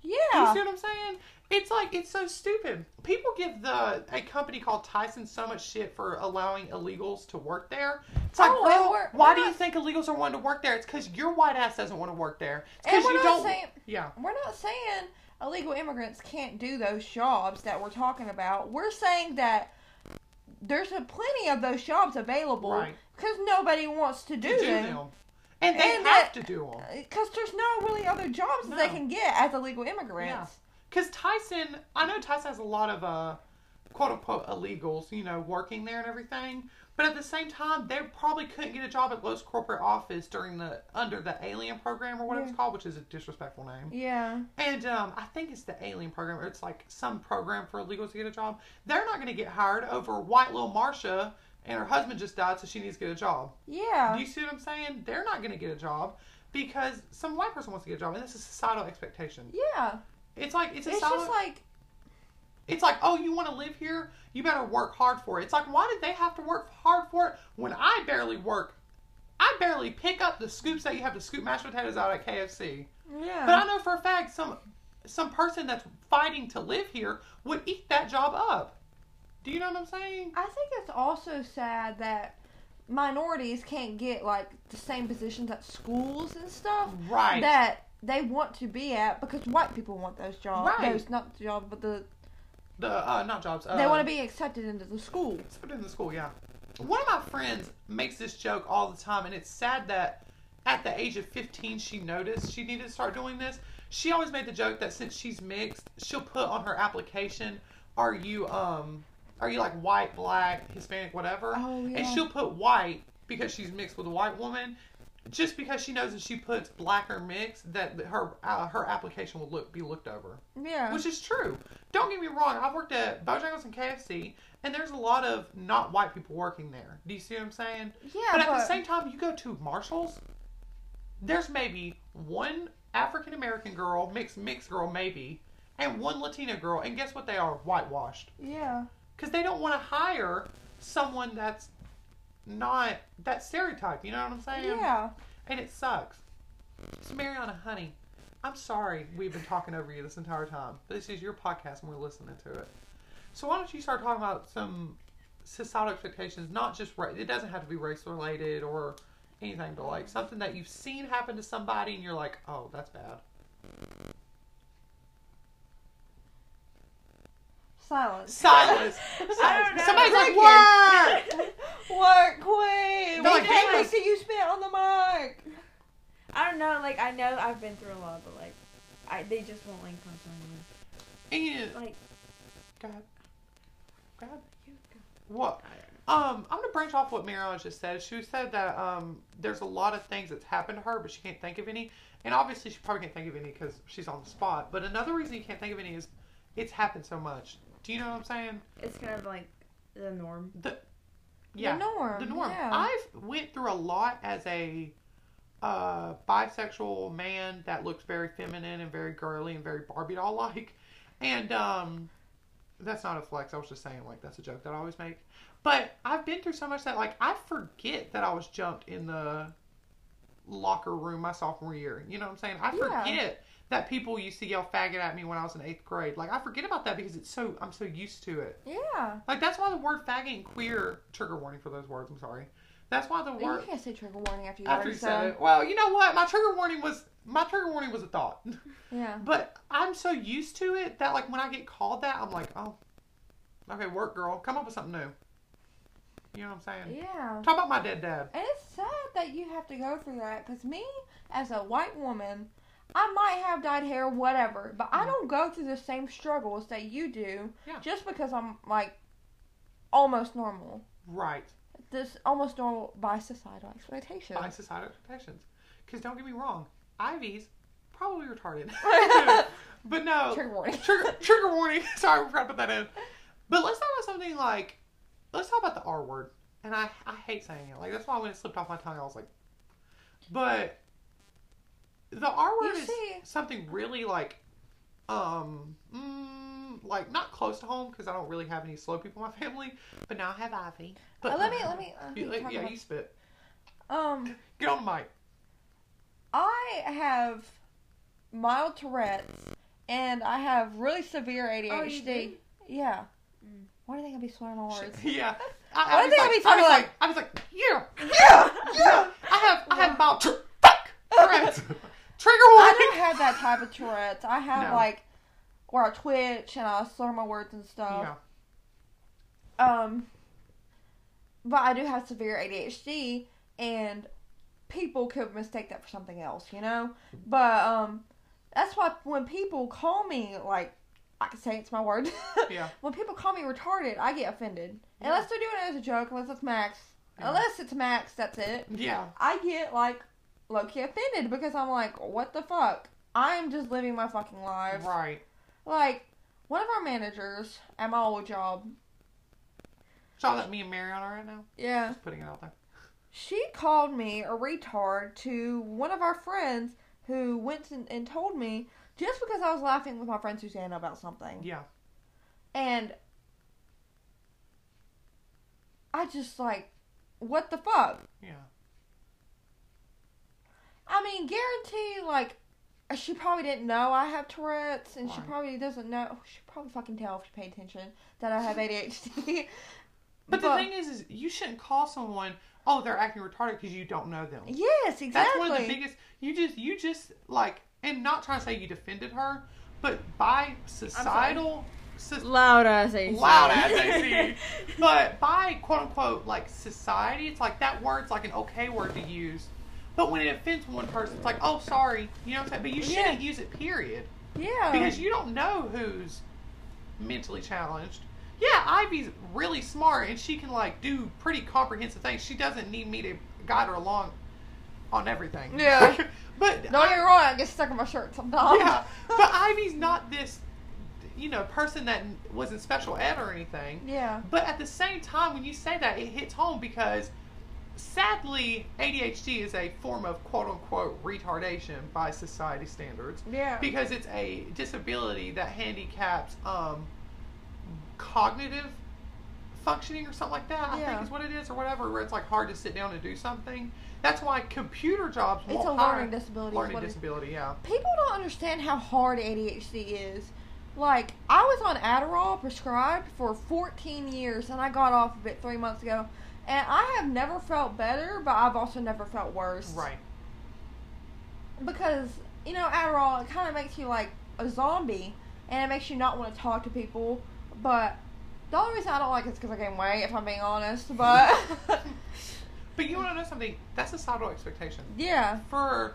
Yeah. You see what I'm saying? It's like it's so stupid. People give the a company called Tyson so much shit for allowing illegals to work there. It's like, Oh, girl, we're- why we're do you think illegals are wanting to work there? It's because your white ass doesn't want to work there. It's And because we're you don't. saying yeah, we're not saying illegal immigrants can't do those jobs that we're talking about. We're saying that there's a plenty of those jobs available Right. because nobody wants to do, to do them. them, and they And have that- to do them. Because there's no really other jobs that they can get as illegal immigrants. Because Tyson, I know Tyson has a lot of uh, quote unquote illegals, you know, working there and everything. But at the same time, they probably couldn't get a job at Lowe's corporate office during the under the Alien program or whatever Yeah. it's called, which is a disrespectful name. Yeah. And um, I think it's the Alien program, or it's like some program for illegals to get a job. They're not going to get hired over white little Marsha and her husband just died, so she needs to get a job. Yeah. Do you see what I'm saying? They're not going to get a job because some white person wants to get a job, and this is societal expectation. yeah. It's like it's a It's just like it's like, oh, you want to live here? You better work hard for it. It's like, why did they have to work hard for it when I barely work? I barely pick up the scoops that you have to scoop mashed potatoes out at KFC. yeah. But I know for a fact some some person that's fighting to live here would eat that job up. Do you know what I'm saying? I think it's also sad that minorities can't get like the same positions at schools and stuff Right. that they want to be at because white people want those jobs. Right. Those not the jobs, but the the uh, not jobs. Uh, they want to be accepted into the school. Let's in the school, yeah. One of my friends makes this joke all the time, and it's sad that at the age of 15 she noticed she needed to start doing this. She always made the joke that since she's mixed, she'll put on her application, "Are you um, are you like white, black, Hispanic, whatever?" Oh, yeah. And she'll put white because she's mixed with a white woman, just because she knows if she puts black or mixed, that her uh, her application will look be looked over Yeah. which is true. Don't get me wrong. I've worked at Bojangles and KFC, and there's a lot of not white people working there. Do you see what I'm saying? yeah, but at the same time, you go to Marshalls, there's maybe one African American girl, mixed mixed girl maybe, and one Latina girl, and guess what? They are whitewashed yeah. because they don't want to hire someone that's not that stereotype. You know what I'm saying? Yeah. And it sucks. So, Mariana, honey, I'm sorry we've been talking over you this entire time. This is your podcast and we're listening to it. So, why don't you start talking about some societal expectations, not just race. it doesn't have to be race related or anything, but like something that you've seen happen to somebody and you're like, oh, that's bad. Silence. Silence. I don't. Somebody's like, Crickets. What queen? No, What like, techniques yeah. do you spit on the mic? I don't know. Like I know I've been through a lot, but like, I they just won't link on something. And Like, God, God, what? Um, I'm gonna branch off what Mariana just said. She said that um, there's a lot of things that's happened to her, but she can't think of any. And obviously, she probably can't think of any because she's on the spot. But another reason you can't think of any is it's happened so much. Do you know what I'm saying? it's kind of like the norm. The yeah, The norm. the norm. Yeah. I've went through a lot as a uh, bisexual man that looks very feminine and very girly and very Barbie doll like, and um, that's not a flex. I was just saying like that's a joke that I always make. But I've been through so much that like I forget that I was jumped in the locker room my sophomore year. You know what I'm saying? I Yeah. That people used to yell faggot at me when I was in eighth grade. Like I forget about that because it's so I'm so used to it. yeah. Like that's why the word faggot and queer trigger warning for those words. I'm sorry. That's why the You word can't say trigger warning after you after you said it. Well, you know what? My trigger warning was my trigger warning was a thought, Yeah. but I'm so used to it that like when I get called that, I'm like, oh, okay, work girl, come up with something new. You know what I'm saying? Yeah. Talk about my dead dad. And it's sad that you have to go through that because me, as a white woman, I might have dyed hair, whatever, but I Mhm. don't go through the same struggles that you do Yeah. just because I'm like almost normal. Right. This almost normal by societal expectations. By societal expectations. Because don't get me wrong, Ivy's probably retarded. but no. Trigger warning. trigger, trigger warning. Sorry, we forgot to put that in. But let's talk about something like, let's talk about the R word. And I, I hate saying it. Like, that's why when it slipped off my tongue, I was like, but the R word You is see- something really like, um, mm, like not close to home because I don't really have any slow people in my family. But now I have Ivy. But Uh, let me let me. Let You, me yeah, about- you spit. Um, Get on the mic. I have mild Tourette's and I have really severe ADHD. Oh, you do? Yeah. Mm. Why do you think I'd be slurring my words? Yeah. Why I, do you think I'd be I was talking like, like- I was like, yeah, yeah, yeah. I have, I have about tr- Trigger I don't have that type of Tourette's. I have No. like where I twitch and I slur my words and stuff. Yeah. Um, but I do have severe ADHD, and people could mistake that for something else, you know. But um, that's why when people call me like, I can say it's my word. Yeah. when people call me retarded, I get offended. Yeah. Unless they're doing it as a joke, unless it's Max. Yeah. Unless it's Max, that's it. Yeah. I get like low key offended because I'm like, what the fuck? I am just living my fucking life. Right. Like, one of our managers at my old job, Saw that me and Mariana right now. yeah, Just putting it out there. she called me a retard to one of our friends who went and, and told me just because I was laughing with my friend Susanna about something. Yeah. And I just like, what the fuck? Yeah. I mean, guarantee like uh, she probably didn't know I have Tourette's, and she probably doesn't know. Oh, she probably fucking tell if she paid attention that I have ADHD. But, the thing is, is you shouldn't call someone, oh, they're acting retarded because you don't know them. yes, exactly. That's one of the biggest. You just, you just like, and not trying to say you defended her, but by societal, soc- Loud as a loud as AC, but by quote unquote like society, it's like that word's like an okay word to use. But when it offends one person, it's like, oh, sorry, you know what I'm saying? But you shouldn't use it, period. yeah, because you don't know who's mentally challenged. Yeah, Ivy's really smart and she can like do pretty comprehensive things. She doesn't need me to guide her along on everything. Yeah. but don't get me wrong, I get stuck in my shirt sometimes. yeah, but Ivy's not this, you know, person that wasn't special ed or anything. yeah, But at the same time, when you say that, it hits home because sadly, ADHD is a form of quote unquote retardation by society standards yeah, because it's a disability that handicaps um, cognitive functioning or something like that. I think is what it is, or whatever. Where it's like hard to sit down and do something. That's why computer jobs. It's a learning disability Learning disability, yeah. people don't understand how hard ADHD is. Like, I was on Adderall prescribed for 14 years and I got off of it three months ago. And I have never felt better, but I've also never felt worse. Right. Because, you know, Adderall, it kind of makes you like a zombie and it makes you not want to talk to people. But The only reason I don't like it is because I gain weight, if I'm being honest. But But you want to know something? That's a societal expectation. yeah, For,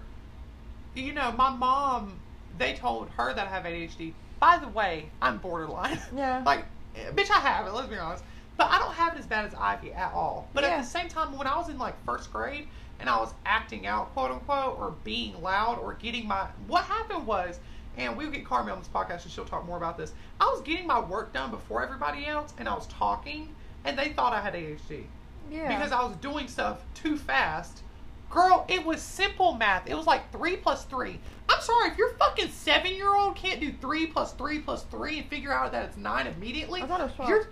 you know, my mom, they told her that I have ADHD. By the way, I'm borderline. yeah, like, eh, bitch, I have it. Let's be honest. But I don't have it as bad as Ivy at all. But Yeah. at the same time, when I was in like first grade and I was acting out, quote unquote, or being loud or getting my, what happened was, and we'll get Carmen on this podcast and she'll talk more about this. I was getting my work done before everybody else, and I was talking, and they thought I had ADHD yeah. because I was doing stuff too fast. Girl, it was simple math. It was like three plus three. I'm sorry, if your fucking seven year old can't do three plus three plus three and figure out that it's nine immediately, I thought it was twelve. you're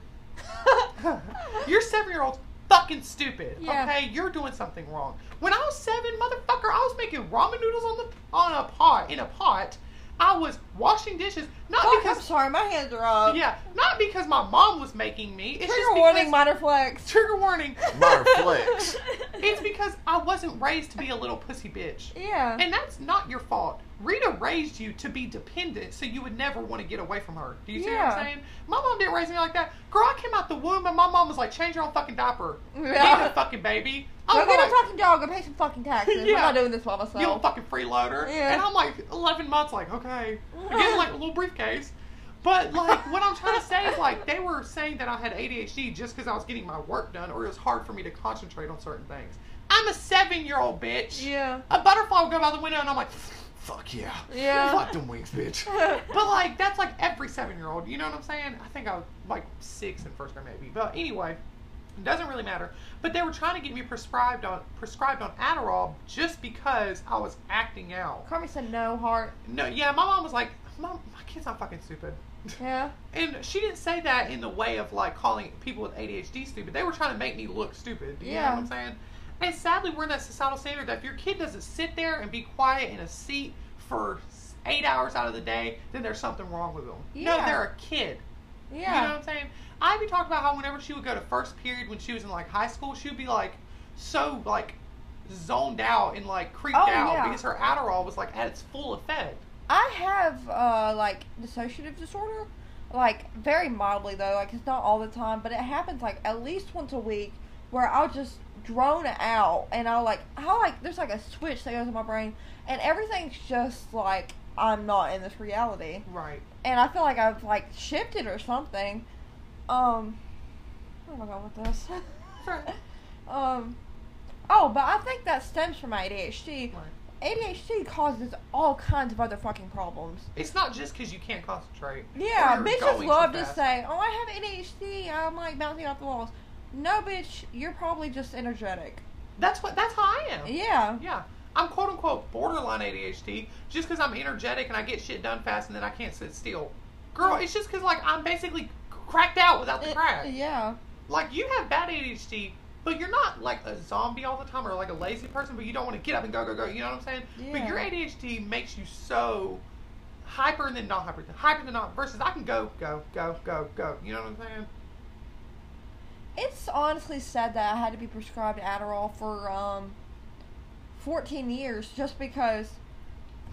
your seven year old's fucking stupid. Yeah. Okay, you're doing something wrong. When I was seven, motherfucker, I was making ramen noodles on the on a pot in a pot. I was washing dishes, not Fuck, I'm because sorry, my hands are up. yeah, not because my mom was making me. It's Trigger just warning, because, minor flex. trigger warning. Minor flex. It's because I wasn't raised to be a little pussy bitch. Yeah. And that's not your fault. Rita raised you to be dependent so you would never want to get away from her. Do you see what I'm saying? My mom didn't raise me like that. Girl, I came out the womb and my mom was like, change your own fucking diaper. Yeah. Leave the fucking baby. Go I'm get a fucking job. Go pay some fucking taxes. Yeah. I'm not doing this by myself. you little fucking freeloader. Yeah. And I'm like 11 months, like, okay. Again, like a little briefcase. But like, what I'm trying to say is like, they were saying that I had ADHD just because I was getting my work done or it was hard for me to concentrate on certain things. I'm a seven year old bitch. Yeah. A butterfly will go by the window and I'm like, Fuck yeah. Yeah. Fuck them wings, bitch. but like, that's like every seven year old. You know what I'm saying? I think I was like six in first grade maybe. But anyway, it doesn't really matter. But they were trying to get me prescribed on prescribed on Adderall just because I was acting out. Carmi said no heart. No, yeah, my mom was like, "Mom, my kid's not fucking stupid," Yeah. and she didn't say that in the way of like calling people with ADHD stupid. They were trying to make me look stupid. You know Yeah. what I'm saying? And sadly, we're in that societal standard that if your kid doesn't sit there and be quiet in a seat for eight hours out of the day, then there's something wrong with them. No, Yeah. they're a kid. Yeah. You know what I'm saying? Ivy talked about how whenever she would go to first period when she was in like high school, she would be like so like zoned out and like creeped Oh, out yeah. because her Adderall was like at its full effect. I have uh like dissociative disorder, like very mildly though. Like it's not all the time, but it happens like at least once a week where I'll just drone out and I'll like I'll like there's like a switch that goes in my brain and everything's just like I'm not in this reality Right. and I feel like I've like shifted or something. Um, where am I going with this? um, oh, but I think that stems from my ADHD. Right. ADHD causes all kinds of other fucking problems. It's not just because you can't concentrate. Yeah, bitches love to say, "Oh, I have ADHD. I'm like bouncing off the walls." No, bitch, you're probably just energetic. That's what. That's how I am. Yeah, Yeah. I'm quote unquote borderline ADHD just because I'm energetic and I get shit done fast and then I can't sit still. Girl, it's just because like I'm basically cracked out without the It- crack. yeah, Like you have bad ADHD, but you're not like a zombie all the time or like a lazy person, but you don't want to get up and go, go, go. You know what I'm saying? Yeah. But your ADHD makes you so hyper and then not hyper, hyper than not. Versus I can go, go, go, go, go. You know what I'm saying? It's honestly sad that I had to be prescribed Adderall for um 14 years just because.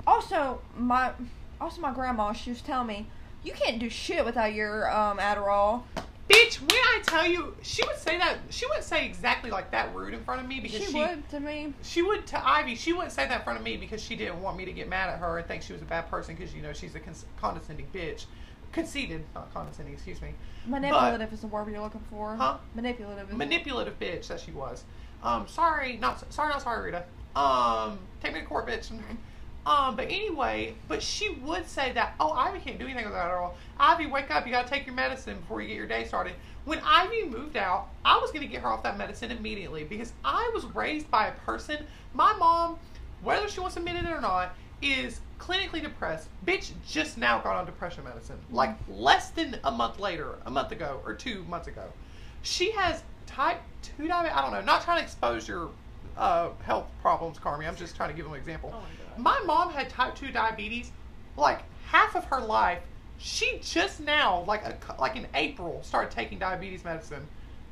Also, my also my grandma she was telling me you can't do shit without your um Adderall. Bitch, when I tell you, she would say that. She wouldn't say exactly like that rude in front of me because She, she, would to me. She would to Ivy. She wouldn't say that in front of me because she didn't want me to get mad at her and think she was a bad person because you know she's a cons- condescending bitch, conceited, not condescending. Excuse me, Manipulative is the word you're looking for. Huh? Manipulative. Manipulative bitch that she was. Um, sorry, not sorry, not sorry, Rita. Um, take me to court, bitch. Um, but anyway, but she would say that, oh, Ivy can't do anything with that at all. Ivy, wake up, you gotta take your medicine before you get your day started. When Ivy moved out, I was gonna get her off that medicine immediately because I was raised by a person. My mom, whether she wants to admit it or not, is clinically depressed. Bitch just now got on depression medicine. Like less than a month later, a month ago, or two months ago. She has type 2 diabetes. I don't know. Not trying to expose your uh, health problems, Carmi. I'm just trying to give them an example. Oh my. My mom had type 2 diabetes like half of her life. She just now, like a, like in April, started taking diabetes medicine.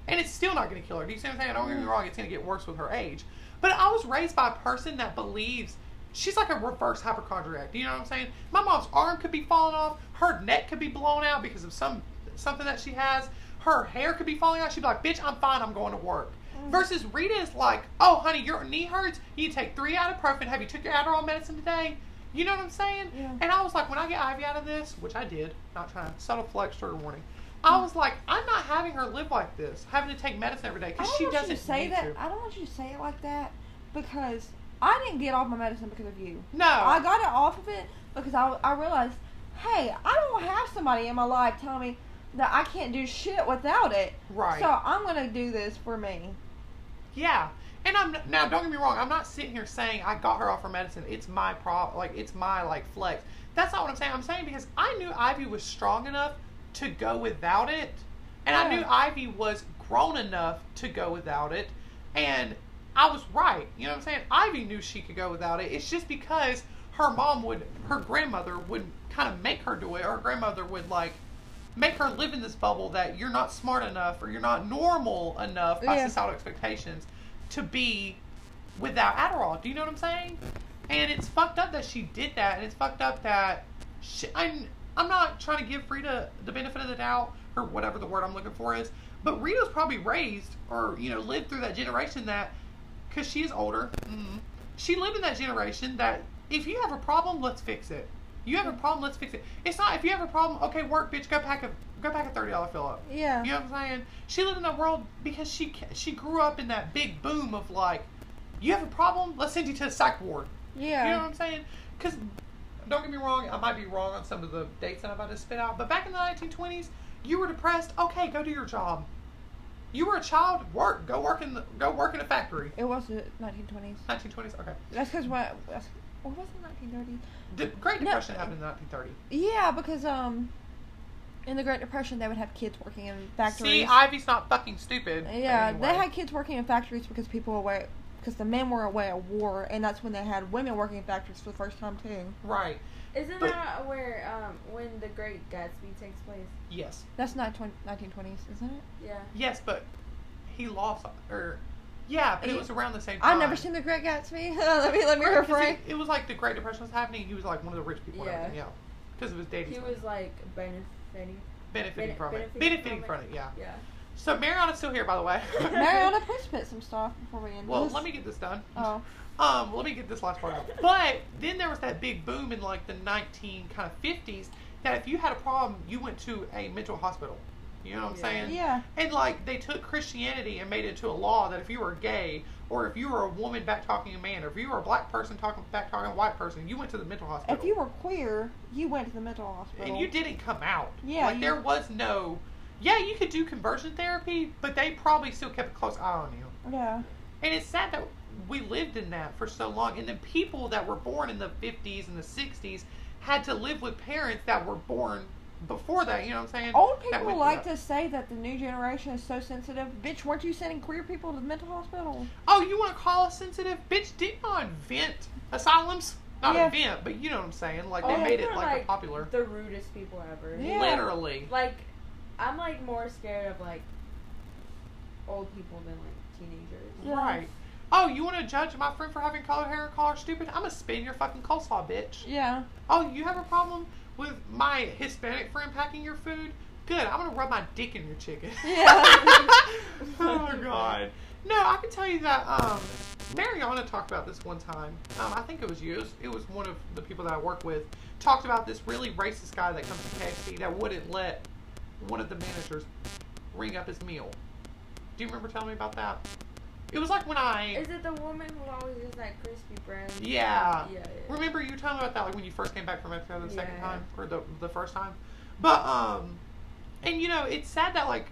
And it's still not going to kill her. Do you see what I'm saying? Don't get me wrong, it's going to get worse with her age. But I was raised by a person that believes she's like a reverse hypochondriac. Do you know what I'm saying? My mom's arm could be falling off, her neck could be blown out because of some something that she has. her hair could be falling out. She'd be like, "Bitch, I'm fine. I'm going to work." Mm. Versus Rita is like, "Oh, honey, your knee hurts. You take three ibuprofen. Have you took your Adderall medicine today?" You know what I'm saying? Yeah. And I was like, when I get Ivy out of this, which I did, not trying to subtle flex trigger warning. I was like, I'm not having her live like this, having to take medicine every day because she doesn't say that. to. I don't want you to say it like that because I didn't get off my medicine because of you. No, I got it off of it because I, I realized, hey, I don't have somebody in my life telling me that I can't do shit without it. right. So I'm gonna do this for me. Yeah. And I'm now don't get me wrong, I'm not sitting here saying I got her off her medicine. It's my pro like it's my like flex. That's not what I'm saying. I'm saying because I knew Ivy was strong enough to go without it. And I knew Ivy was grown enough to go without it. And I was right. You know what I'm saying? Ivy knew she could go without it. It's just because her mom would her grandmother would kind of make her do it, her grandmother would like make her live in this bubble that you're not smart enough or you're not normal enough by Yeah. societal expectations to be without Adderall. Do you know what I'm saying? And it's fucked up that she did that, and it's fucked up that she, I'm I'm not trying to give Rita the benefit of the doubt or whatever the word I'm looking for is, but Rita's probably raised or you know lived through that generation that because she is older, mhm, she lived in that generation that if you have a problem, let's fix it. You have a problem, let's fix it. It's not if you have a problem, okay, work, bitch, go pack a go pack a thirty dollar fill up. Yeah. You know what I'm saying? She lived in that world because she she grew up in that big boom of like, you have a problem, let's send you to the psych ward. Yeah. You know what I'm saying? Because don't get me wrong, I might be wrong on some of the dates that I'm about to spit out, but back in the 1920s, you were depressed. Okay, go do your job. You were a child. Work. Go work in the, go work in a factory. It was the 1920s. 1920s. Okay. That's because what? That's, what was it? 1930s? The Great No. Depression happened in 1930. Yeah, because um, in the Great Depression they would have kids working in factories. See, Ivy's not fucking stupid. Yeah, Anyway. they had kids working in factories because people were away, because the men were away at war, and that's when they had women working in factories for the first time too. right. Isn't But- that where um when the Great Gatsby takes place? Yes. That's not 20, 1920s, isn't it? Yeah. Yes, but he lost or yeah, but it He- was around the same time. I've never seen the Great Gatsby. let me let me Right, 'cause refrain. It, it was like the Great Depression was happening. He was like one of the rich people. Yeah. Yeah. Yeah. Because of his dating. He was like benefiting. benefiting bene- from it. benefiting Benefiting from from it. it. Yeah. Yeah. So Mariana's still here, by the way. Mariana, please put some stuff before we end Well, this. let me get this done. Oh, Um, let me get this last part out. But then there was that big boom in like the 19 kind of 50s that if you had a problem, you went to a mental hospital. You know what I'm Yeah. saying? yeah. And like they took Christianity and made it into a law that if you were gay or if you were a woman back talking a man or if you were a black person talking back talking a white person, you went to the mental hospital. If you were queer, you went to the mental hospital. and you didn't come out. Yeah, Like you- there was no. Yeah, you could do conversion therapy, but they probably still kept a close eye on you. Yeah. And it's sad that we lived in that for so long. And then people that were born in the 50s and the 60s had to live with parents that were born before that. You know what I'm saying? Old people went like through to say that the new generation is so sensitive. Bitch, weren't you sending queer people to the mental hospital? Oh, you want to call us sensitive? Bitch, didn't I invent asylums? Not Yeah. invent, but you know what I'm saying. Like, they Oh, made it like, like, popular. The rudest people ever. Yeah. Literally. Like, I'm like more scared of like old people than like teenagers. Yeah. Right. Oh, you want to judge my friend for having colored hair and call her stupid? I'm going to spin your fucking coleslaw, bitch. Yeah. Oh, you have a problem with my Hispanic friend packing your food? Good. I'm gonna rub my dick in your chicken. Yeah. oh God. No, I can tell you that um, Mariana talked about this one time. Um, I think it was you. It was, it was one of the people that I work with. Talked about this really racist guy that comes to KFC that wouldn't let one of the managers ring up his meal. Do you remember telling me about that? It was like when I Is it the woman who always is that crispy bread? Yeah. Yeah. yeah. Remember you were telling me about that like when you first came back from Mexico the second Yeah. time or the the first time, but um, and you know it's sad that like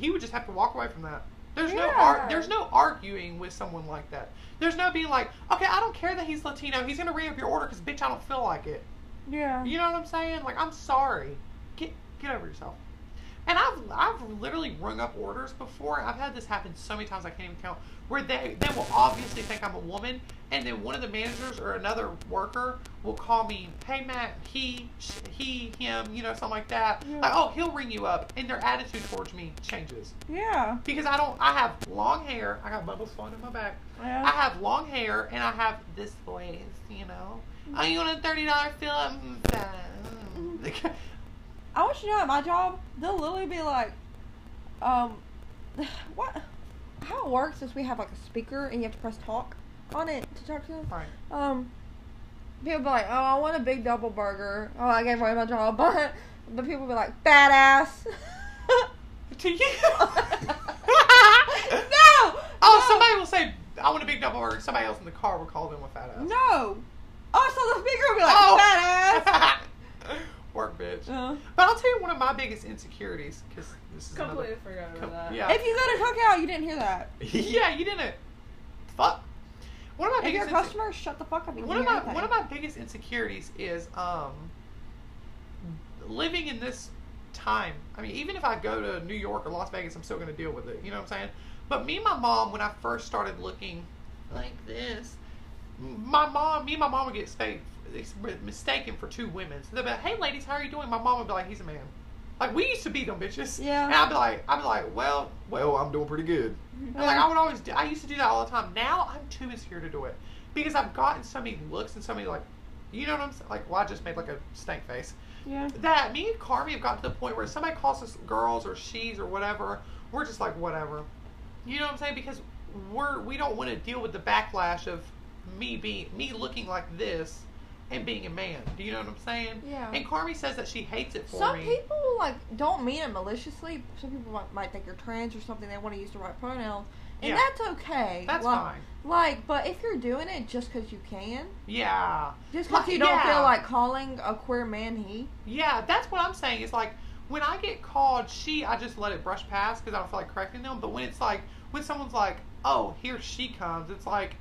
he would just have to walk away from that. There's no ar- there's no arguing with someone like that. There's no being like, okay, I don't care that he's Latino. He's gonna ring up your order because bitch, I don't feel like it. Yeah. You know what I'm saying? Like I'm sorry. Get get over yourself. And I've I've literally rung up orders before. I've had this happen so many times I can't even count. Where they they will obviously think I'm a woman, and then one of the managers or another worker will call me, "Hey Matt, he he him, you know, something like that." Yeah. Like, oh, he'll ring you up, and their attitude towards me changes Yeah. because I don't. I have long hair. I got bubbles flowing in my back. Yeah. I have long hair and I have this voice, you know. Oh, you want a thirty dollar fill up? Mm, fine. I want you to know at my job, they'll literally be like, um, what? How it works is we have like a speaker and you have to press talk on it to talk to them. Right. Um, people be like, "Oh, I want a big double burger." Oh, I gave away my job, but but people be like, "Fat ass." To you. no. Oh, no, somebody will say, "I want a big double burger." Somebody else in the car will call them a fat ass. No. Oh, so the speaker will be like, Oh. "Fat ass." Work, bitch. Uh, But I'll tell you one of my biggest insecurities because this is Completely another. forgot Com- about that. yeah. if you go to cookout, you didn't hear that. yeah, you didn't. Fuck. One of my If you're a biggest inse- shut the fuck up. and one of my anything. one of my biggest insecurities is um living in this time. I mean, even if I go to New York or Las Vegas, I'm still going to deal with it. You know what I'm saying? But me and my mom, when I first started looking like this, my mom, me and my mom would get sta- mistaken for two women. So they'd be like, "Hey, ladies, how are you doing?" My mom would be like, "He's a man." Like we used to be them bitches. Yeah. And I'd be like, I'd be like, well, Well, I'm doing pretty good. and, like I would always do, I used to do that all the time. Now I'm too insecure to do it because I've gotten so many looks and so many like, you know what I'm saying? Like, well, I just made like a stank face. Yeah. That me and Carmi have gotten to the point where if somebody calls us girls or she's or whatever, we're just like whatever. You know what I'm saying? Because we're we don't want to deal with the backlash of me being me looking like this and being a man. Do you know what I'm saying? Yeah. And Carmi says that she hates it for Some me. people like don't mean it maliciously. Some people might, might think you're trans or something. They want to use the right pronouns, and Yeah. that's okay. That's like, fine. Like, but if you're doing it just because you can, Yeah. just because Like, you don't yeah. feel like calling a queer man he, Yeah, that's what I'm saying. It's like when I get called she, I just let it brush past because I don't feel like correcting them. But when it's like when someone's like, "Oh, here she comes," it's like,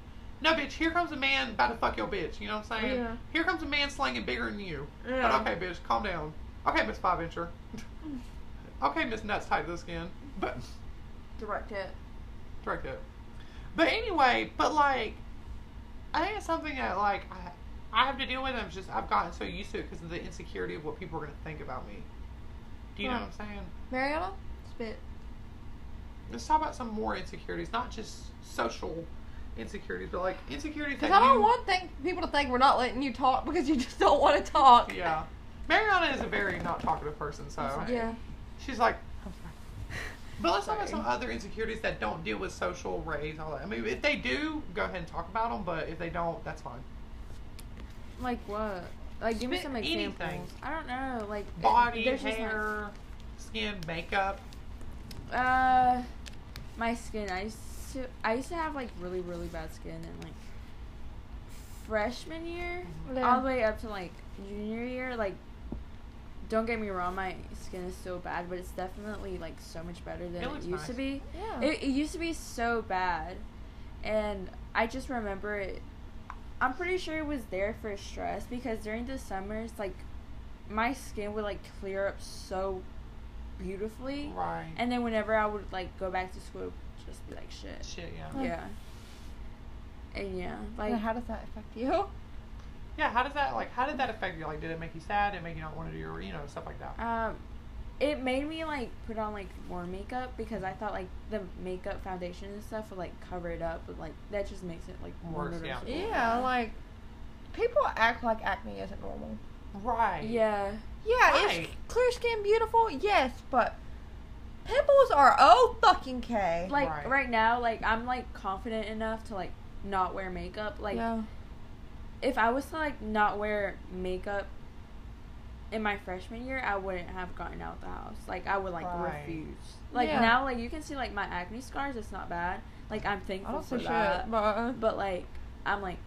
"No, bitch, here comes a man about to fuck your bitch." You know what I'm saying? Yeah. Here comes a man slinging bigger than you. Yeah. But okay, bitch, calm down. Okay, Miss Five Incher. okay, Miss Nuts tight to the skin. But direct it. direct it. But anyway, but like, I think it's something that like I, I have to deal with. I'm just I've gotten so used to it because of the insecurity of what people are gonna think about me. Do you know what I'm saying? Mariana, spit. Let's talk about some more insecurities, not just social insecurities, but like insecurities Because I don't you- want think, people to think we're not letting you talk because you just don't want to talk. Yeah, Mariana is a very not talkative person, so Yeah. she's like. But let's talk about some other insecurities that don't deal with social race, all that. I mean, if they do, go ahead and talk about them. But if they don't, that's fine. Like what? Like give me Spit some anything. examples. I don't know. Like Body, there's just not- hair, skin, makeup. Uh, my skin. I used to. I used to have like really really bad skin and like freshman year, Yeah. all the way up to like junior year. Like, don't get me wrong, my skin is still bad, but it's definitely like so much better than It it, looks used to be. Yeah. It, it used to be so bad, and I just remember it. I'm pretty sure it was there for stress because during the summers, like my skin would like clear up so beautifully, Right. and then whenever I would like go back to school, it would just be like shit. Shit, yeah. Yeah. And yeah, Like, like how does that affect you? Yeah, how does that like? How did that affect you? Like, did it make you sad? Did it make you not want to do your, you know, stuff like that? um, it made me like put on like more makeup because I thought like the makeup foundation and stuff would like cover it up, but like that just makes it like more Worse, yeah. noticeable. Yeah, like people act like acne isn't normal. Right. yeah. Yeah, Right. is clear skin beautiful? Yes, but pimples are oh fucking k. like Right. right. now like i'm like confident enough to like not wear makeup like yeah. if i was to like not wear makeup in my freshman year i wouldn't have gotten out the house like i would like Right. refuse like Yeah. now like you can see like my acne scars it's not bad like i'm thankful for see that shit, but uh, but like i'm like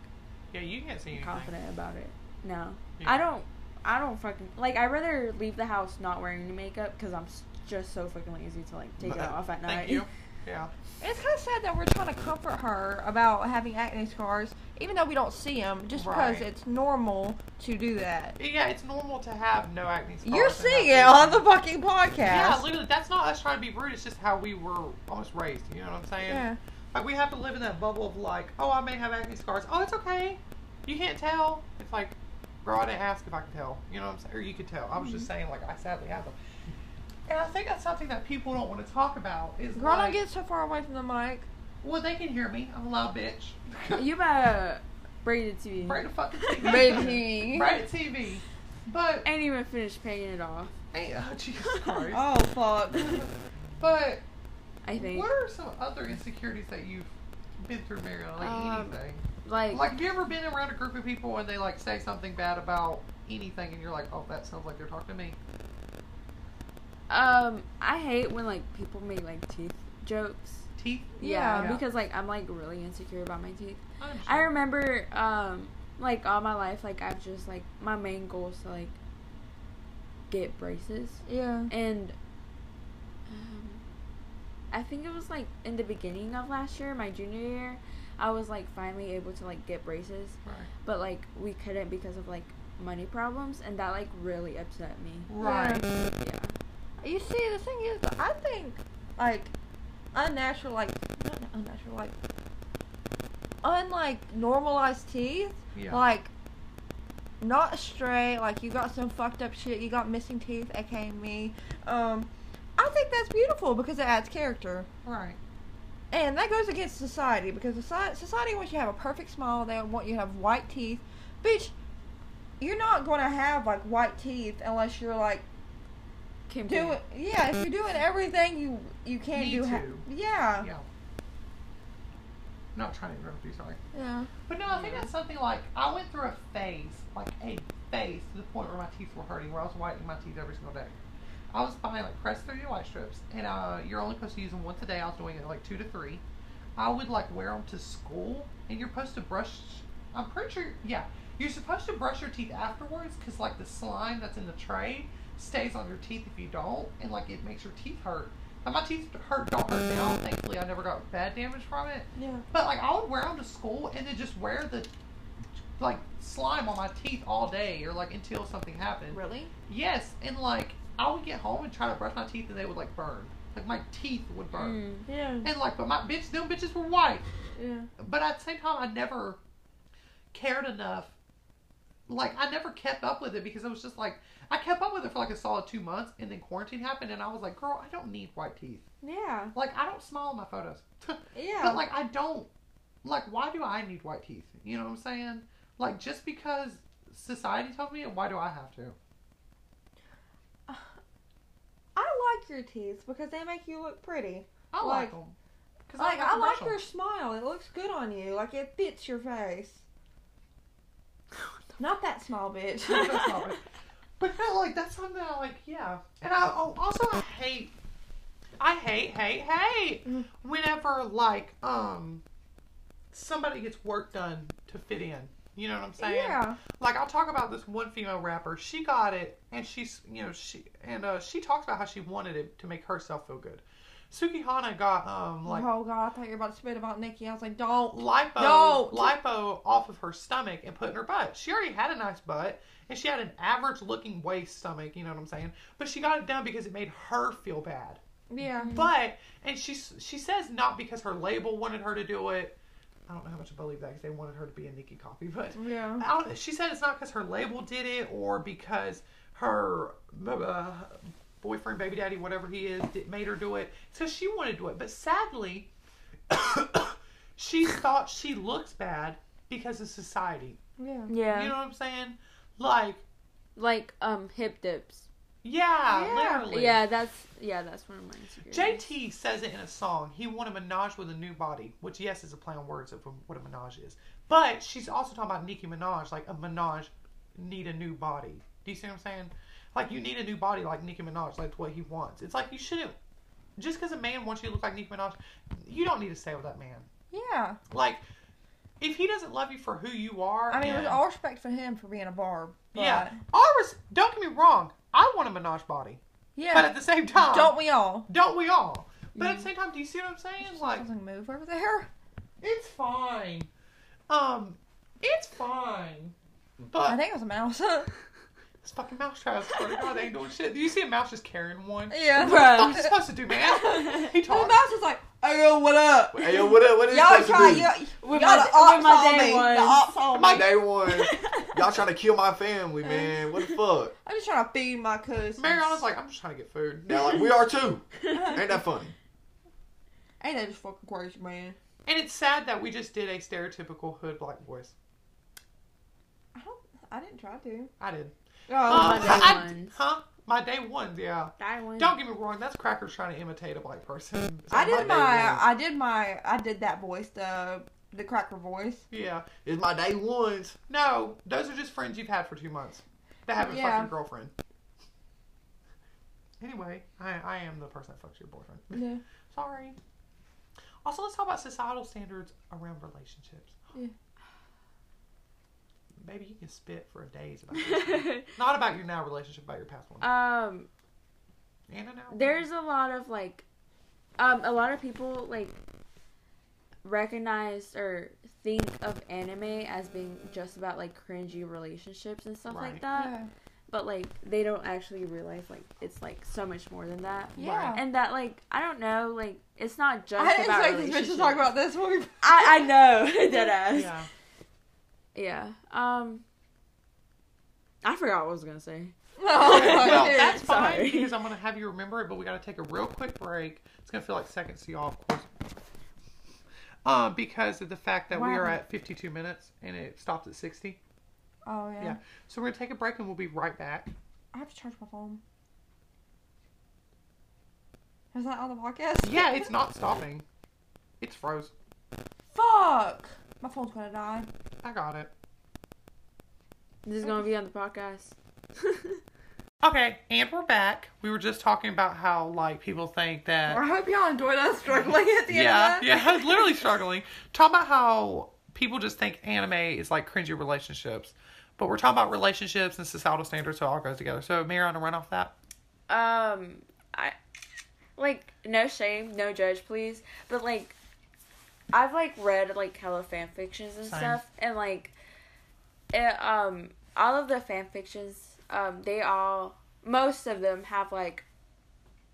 Yeah, you can't see anything. confident about it no Yeah. i don't i don't fucking like i rather leave the house not wearing any makeup because i'm s- just so fucking lazy to like take it off at night Thank you. Yeah. it's kind of sad that we're trying to comfort her about having acne scars, even though we don't see them, just Right. because it's normal to do that. Yeah, it's normal to have no acne scars. You're seeing it on the fucking podcast. Yeah, literally, that's not us trying to be rude. It's just how we were almost raised. You know what I'm saying? Yeah. Like we have to live in that bubble of like, oh, I may have acne scars. Oh, it's okay. You can't tell. It's like, girl, I didn't ask if I could tell. You know what I'm saying? Or you could tell. I was just Mm-hmm. saying, like, I sadly have them. And I think that's something that people don't want to talk about. Is Girl, like, don't get so far away from the mic. well, they can hear me. I'm a loud bitch. you better braided tv Right to fucking TV. Braid TV. Right to TV. But ain't even finished paying it off hey, oh, Jesus Christ. Oh fuck. But I think. what are some other insecurities that you've been through, Mariana? Like Um, anything? Like, Like, have you ever been around a group of people and they like say something bad about anything, and you're like, oh, that sounds like they're talking to me? Um, I hate when like people make like teeth jokes. Teeth? Yeah, Yeah. because like I'm like really insecure about my teeth. I I remember, um, like all my life, like I've just like my main goal is to like get braces, Yeah. and um, I think it was like in the beginning of last year, my junior year, I was like finally able to like get braces, Right. but like we couldn't because of like money problems, and that like really upset me. Right. Yeah. You see, the thing is, I think like unnatural, like not unnatural, like unlike normalized teeth, Yeah. like not straight, like you got some fucked up shit, you got missing teeth, aka me. Um, I think that's beautiful because it adds character. right. And that goes against society because society, society wants you to have a perfect smile. They want you to have white teeth. Bitch, you're not going to have like white teeth unless you're like Kim doing. K. Yeah, if you're doing everything you you can Need do. Ha- to. yeah. Yeah. Not trying to interrupt you, sorry. Yeah. But no, I think that's something like I went through a phase, like a phase, to the point where my teeth were hurting, where I was whitening my teeth every single day. I was buying like Crest 3D White strips, and uh, you're only supposed to use them once a day. I was doing it like two to three. I would like wear them to school, and you're supposed to brush. I'm pretty sure, yeah, you're supposed to brush your teeth afterwards because like the slime that's in the tray stays on your teeth if you don't, and like it makes your teeth hurt. And my teeth hurt, don't hurt now. Thankfully, I never got bad damage from it. Yeah. But like I would wear them to school and then just wear the like slime on my teeth all day or like until something happened. Really? Yes, and like I would get home and try to brush my teeth and they would like burn. Like my teeth would burn. Mm. Yeah. And like but my bitch them bitches were white. Yeah. But at the same time I never cared enough. Like I never kept up with it because it was just like I kept up with it for like a solid two months and then quarantine happened and I was like, Girl, I don't need white teeth. Yeah. Like I don't smile in my photos. Yeah. But like I don't like why do I need white teeth? You know what I'm saying? Like just because society told me why do I have to? I like your teeth because they make you look pretty. I like Like- them. Cause Like don't I like your smile. It looks good on you. Like it fits your face. Not that small bitch. But no, like that's something I like. Yeah, and I oh, also I hate, I hate, hate, hate whenever like um somebody gets work done to fit in. You know what I'm saying? yeah. like I'll talk about this one female rapper. She got it, and she's you know she and uh, she talks about how she wanted it to make herself feel good. Sukihana got um like oh god, I thought you were about to spit about Nicki. I was like, don't. lipo Don't. lipo off of her stomach and put in her butt. She already had a nice butt, and she had an average looking waist stomach. You know what I'm saying? But she got it done because it made her feel bad. Yeah. But and she she says not because her label wanted her to do it. I don't know how much I believe that because they wanted her to be a Nicki copy, but Yeah. I don't, she said it's not because her label did it or because her uh, boyfriend, baby daddy, whatever he is, did, made her do it. It's because she wanted to do it. But sadly, she thought she looks bad because of society. Yeah. Yeah. You know what I'm saying? Like, like um hip dips. yeah, Yeah. literally. Yeah, that's yeah, that's one of my insecurities. JT says it in a song. He wanted a Minaj with a new body, which yes is a play on words of what a Minaj is. But she's also talking about Nicki Minaj, like a Minaj need a new body. Do you see what I'm saying? Like you need a new body like Nicki Minaj, like what he wants. It's like you shouldn't just because a man wants you to look like Nicki Minaj, you don't need to stay with that man. Yeah. Like if he doesn't love you for who you are, I mean, and- with all respect for him for being a barb. But yeah, all res- don't get me wrong. I want a Minaj body, Yeah. but at the same time, don't we all? don't we all? But at the same time, do you see what I'm saying? Like Doesn't move over there. It's fine. Um, it's fine. But I think it was a mouse. this fucking mouse trap, I swear to God, they ain't doing shit. Do you see a mouse just carrying one? yeah. What the fuck is supposed to do, man? He The talks. mouse is like, hey yo, what up? Hey, yo, what up? What is Y'all supposed try, to y'all, With y'all my- the ops with my on day me. ones. The ops on My me. Day one. Y'all trying to kill my family, man. What the fuck? I'm just trying to feed my cousins. Mariana's like, I'm just trying to get food. Yeah, like we are too. Ain't that funny? Ain't that just fucking crazy, man? And it's sad that we just did a stereotypical hood black voice. I don't. I didn't try to. I did. Oh, Um, my day I- ones. huh? My day ones, yeah. That one. Don't get me wrong, that's crackers trying to imitate a black person. So I did day my. I did my, I did that voice, the the cracker voice. Yeah. It's my day ones. No, those are just friends you've had for two months. That haven't Yeah. your girlfriend. Anyway, I, I am the person that fucks your boyfriend. Yeah. Sorry. Also, let's talk about societal standards around relationships. Yeah. Maybe you can spit for days about this. Not about your now relationship, about your past one. um, and a now. one. there's a lot of like, um, a lot of people like recognize or think of anime as being just about like cringy relationships and stuff Right. like that. Yeah. But like they don't actually realize like it's like so much more than that. Yeah. And that like I don't know like it's not just I didn't about expect this bitch relationships. to talk about this when we. I I know dead ass. Yeah. Yeah. Um. I forgot what I was gonna say. Oh, well, that's fine Sorry. because I'm going to have you remember it, but we got to take a real quick break. It's going to feel like seconds to y'all, of course. Um, because of the fact that What we are at 52 minutes and it stopped at 60. Oh yeah. Yeah. So we're going to take a break and we'll be right back. I have to charge my phone. Is that on the podcast? Yeah, it's not stopping. It's froze. Fuck. My phone's gonna die. I got it. This is gonna be on the podcast. Okay, and we're back. We were just talking about how like people think that I hope y'all enjoyed us struggling at the yeah, end. yeah, yeah, I was literally struggling. Talk about how people just think anime is like cringy relationships, but we're talking about relationships and societal standards, so it all goes together. So, Mary, to run off that. Um, I like no shame, no judge, please. But like, I've like read like hella fan fictions and Same. stuff, and like, it, um, all of the fan fictions, um, they all most of them have like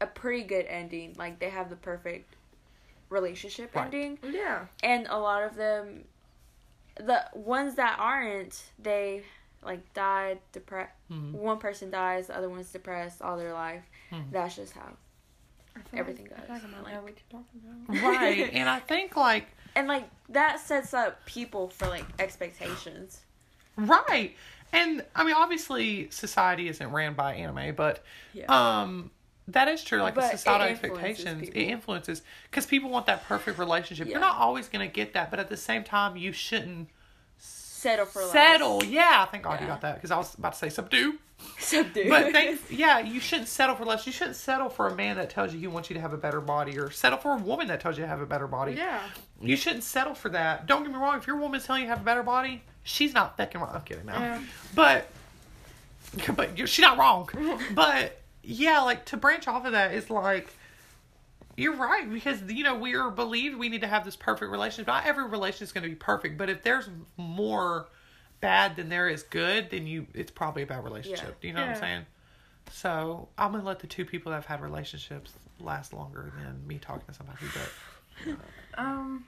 a pretty good ending. Like they have the perfect relationship Right. ending, Yeah. and a lot of them, the ones that aren't, they like died depressed. Mhm. One person dies, the other one's depressed all their life. Mhm. That's just how I feel Everything like, goes. I feel like Like- know what you're talking about. Right, and I think like and like that sets up people for like expectations. right, and I mean obviously society isn't ran by anime, but Yeah. um. That is true. Like the But it societal expectations, people. it influences because people want that perfect relationship. Yeah. You're not always going to get that, but at the same time, you shouldn't Settle for less. settle. Yeah, thank God you Yeah. got that because I was about to say subdue. Subdue. But thank, yeah, you shouldn't settle for less. You shouldn't settle for a man that tells you he wants you to have a better body, or settle for a woman that tells you to have a better body. Yeah. You shouldn't settle for that. Don't get me wrong. If your woman's telling you to have a better body, she's not fucking wrong. I'm kidding now. Yeah. But, but you're, she's not wrong. but yeah, like to branch off of that is like. You're right because you know we are believed we need to have this perfect relationship. Not every relationship is going to be perfect, but if there's more bad than there is good, then you it's probably a bad relationship. Do you know what I'm saying? So I'm gonna let the two people that have had relationships last longer than me talking to somebody. But Um.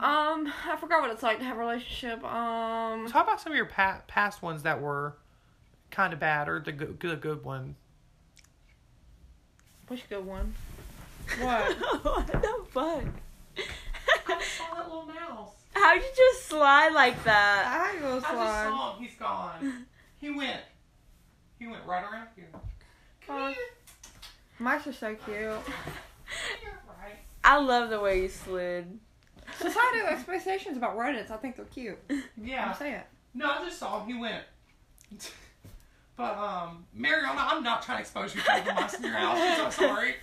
Um, I forgot what it's like to have a relationship. Um, talk about some of your pa- past ones that were kind of bad or the good, the good one. what's a good one? What? what the fuck? saw that little mouse. How'd you just slide like that? I go I just slide. saw him. He's gone. He went. He went right around here. Come Oh. here. Mice are so cute. Right. I love the way you slid. Societal expectations about rodents, I think they're cute. Yeah. I'm saying. No, I just saw him. He went. But um, Mariana, I'm not trying to expose you to the mice in your house. I'm so sorry.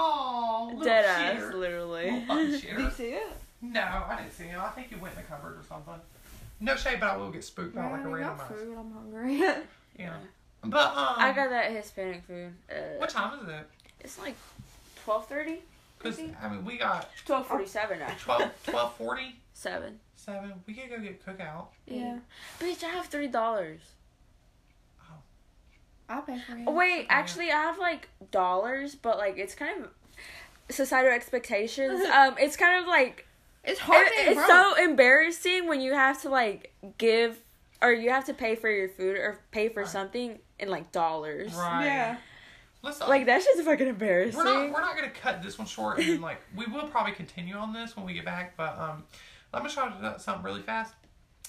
Oh, little Dead ass, shitter. literally. Little Did you see it? No, I didn't see him. I think he went in the cupboard or something. No shade, but I will get spooked by like a I random got mouse. food. I'm hungry. Yeah. But um, I got that Hispanic food. Uh, What time is it? It's like twelve thirty. Because I mean, we got Twelve forty seven actually. 12, 1240, Seven. 7. We could go get cookout. yeah. Bitch, I have three dollars. I'll pay for you. Oh, wait, actually, I have like dollars, but like it's kind of societal expectations. um, it's kind of like It's hard it- it's so embarrassing when you have to like give or you have to pay for your food or pay for Right. something in like dollars. Right. Yeah. Let's Like that's just fucking embarrassing. We're not we're not gonna cut this one short and like we will probably continue on this when we get back, but um let me gonna try to do something really fast.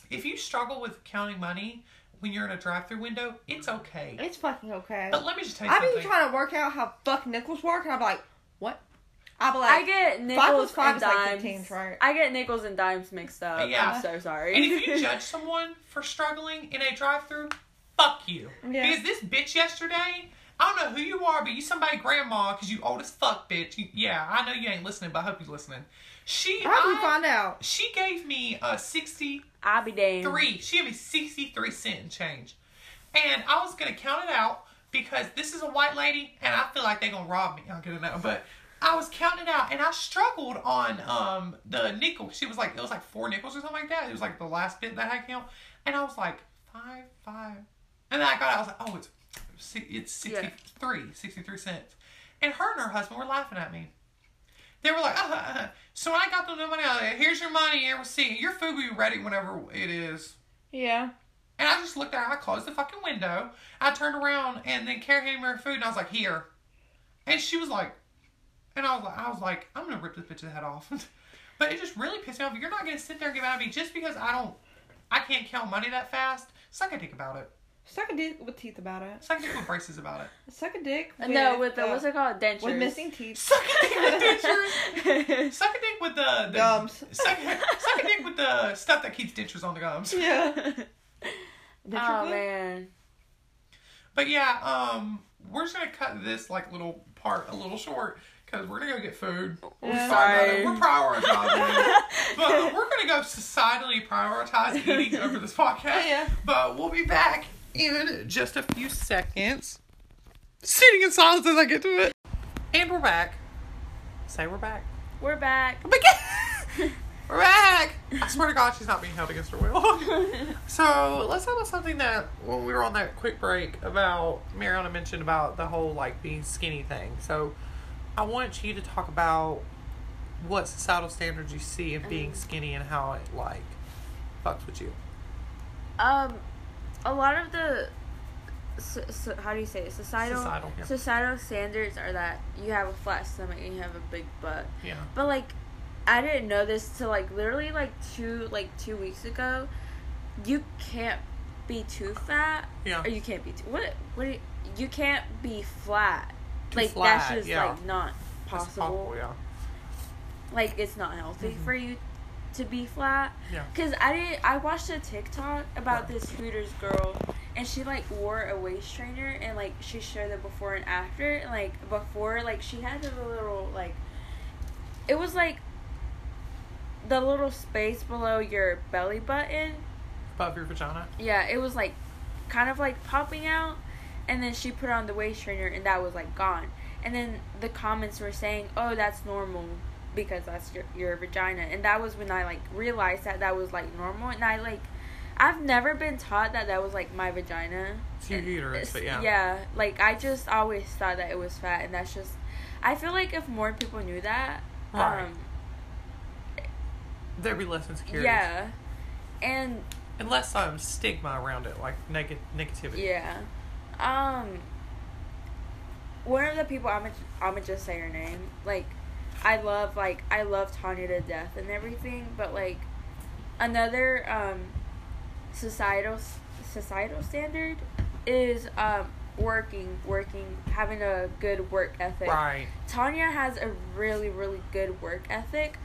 if you struggle with counting money when you're in a drive-through window, it's okay. It's fucking okay. But let me just tell you I've been something. trying to work out how fuck nickels work, and I'm like, what? I'll be I get nickels plus five and is like dimes. 15, right? I get nickels and dimes mixed up. Yeah. I'm so sorry. And if you judge someone for struggling in a drive-through, fuck you. Yeah. Because this bitch yesterday, I don't know who you are, but you somebody grandma because you old as fuck, bitch. You, yeah, I know you ain't listening, but I hope you're listening. She, How do we find out? she gave me a sixty I'll be damned. three. She gave me sixty three cent and change, and I was gonna count it out because this is a white lady, and I feel like they gonna rob me. I'm gonna know, but I was counting it out, and I struggled on um the nickel. She was like, it was like four nickels or something like that. It was like the last bit that I count, and I was like five five, and then I got it. I was like, oh, it's si- it's 63, 63 cents, and her and her husband were laughing at me. They were like, uh, uh, uh. so when I got the money, I like, here's your money, and receipt. Your food will be ready whenever it is. Yeah. And I just looked at her. I closed the fucking window. I turned around, and then Carrie handed me her food, and I was like, here. And she was like, and I was like, I was like, I'm gonna rip this bitch's head off. but it just really pissed me off. You're not gonna sit there and get mad at me just because I don't, I can't count money that fast. Suck a dick about it. Suck a dick with teeth about it. Suck a dick with braces about it. Suck a dick. With, no, with the uh, what's it called? Dentures. with missing teeth. Suck a dick with dentures. Suck a dick with the, the Gums. Suck, suck a dick with the stuff that keeps dentures on the gums. Yeah. oh man. But yeah, um, we're just gonna cut this like little part a little short because we're gonna go get food. We're Yeah. sorry. We're prioritizing, but we're gonna go societally prioritize eating over this podcast. Yeah. But we'll be back in just a few seconds. Sitting in silence as I get to it, and we're back. Say we're back. We're back. We're back. We're back. I swear to God, she's not being held against her will. so let's talk about something that when we were on that quick break about Mariana mentioned about the whole like being skinny thing. So I want you to talk about what societal standards you see in being skinny and how it like fucks with you. Um, a lot of the, so, so, how do you say it? Societal, Societal, yeah. societal standards are that you have a flat stomach and you have a big butt. Yeah. But like, I didn't know this till like literally like two like two weeks ago. You can't be too fat. Yeah. Or you can't be too what what you, you can't be flat. Too like flat, that's just yeah. like not That's possible. yeah. Like it's not healthy mm-hmm. for you to be flat. Yeah. Cause I did. I watched a TikTok about this Hooters girl, and she like wore a waist trainer, and like she showed the before and after, and like before, like she had the little like, it was like the little space below your belly button. Above your vagina. Yeah, it was like kind of like popping out, and then she put on the waist trainer, and that was like gone. And then the comments were saying, "Oh, that's normal." Because that's your your vagina, and that was when I like realized that that was like normal, and I like, I've never been taught that that was like my vagina. It's your uterus, but yeah. Yeah, like I just always thought that it was fat, and that's just. I feel like if more people knew that, Right. um, There'd be less insecurity yeah, and And less um, stigma around it, like neg- negativity. Yeah. Um. One of the people I'm gonna I'm gonna just say her name. Like, I love like I love Tanya to death and everything, but like another um societal societal standard is um working working having a good work ethic. Right. Tanya has a really, really good work ethic,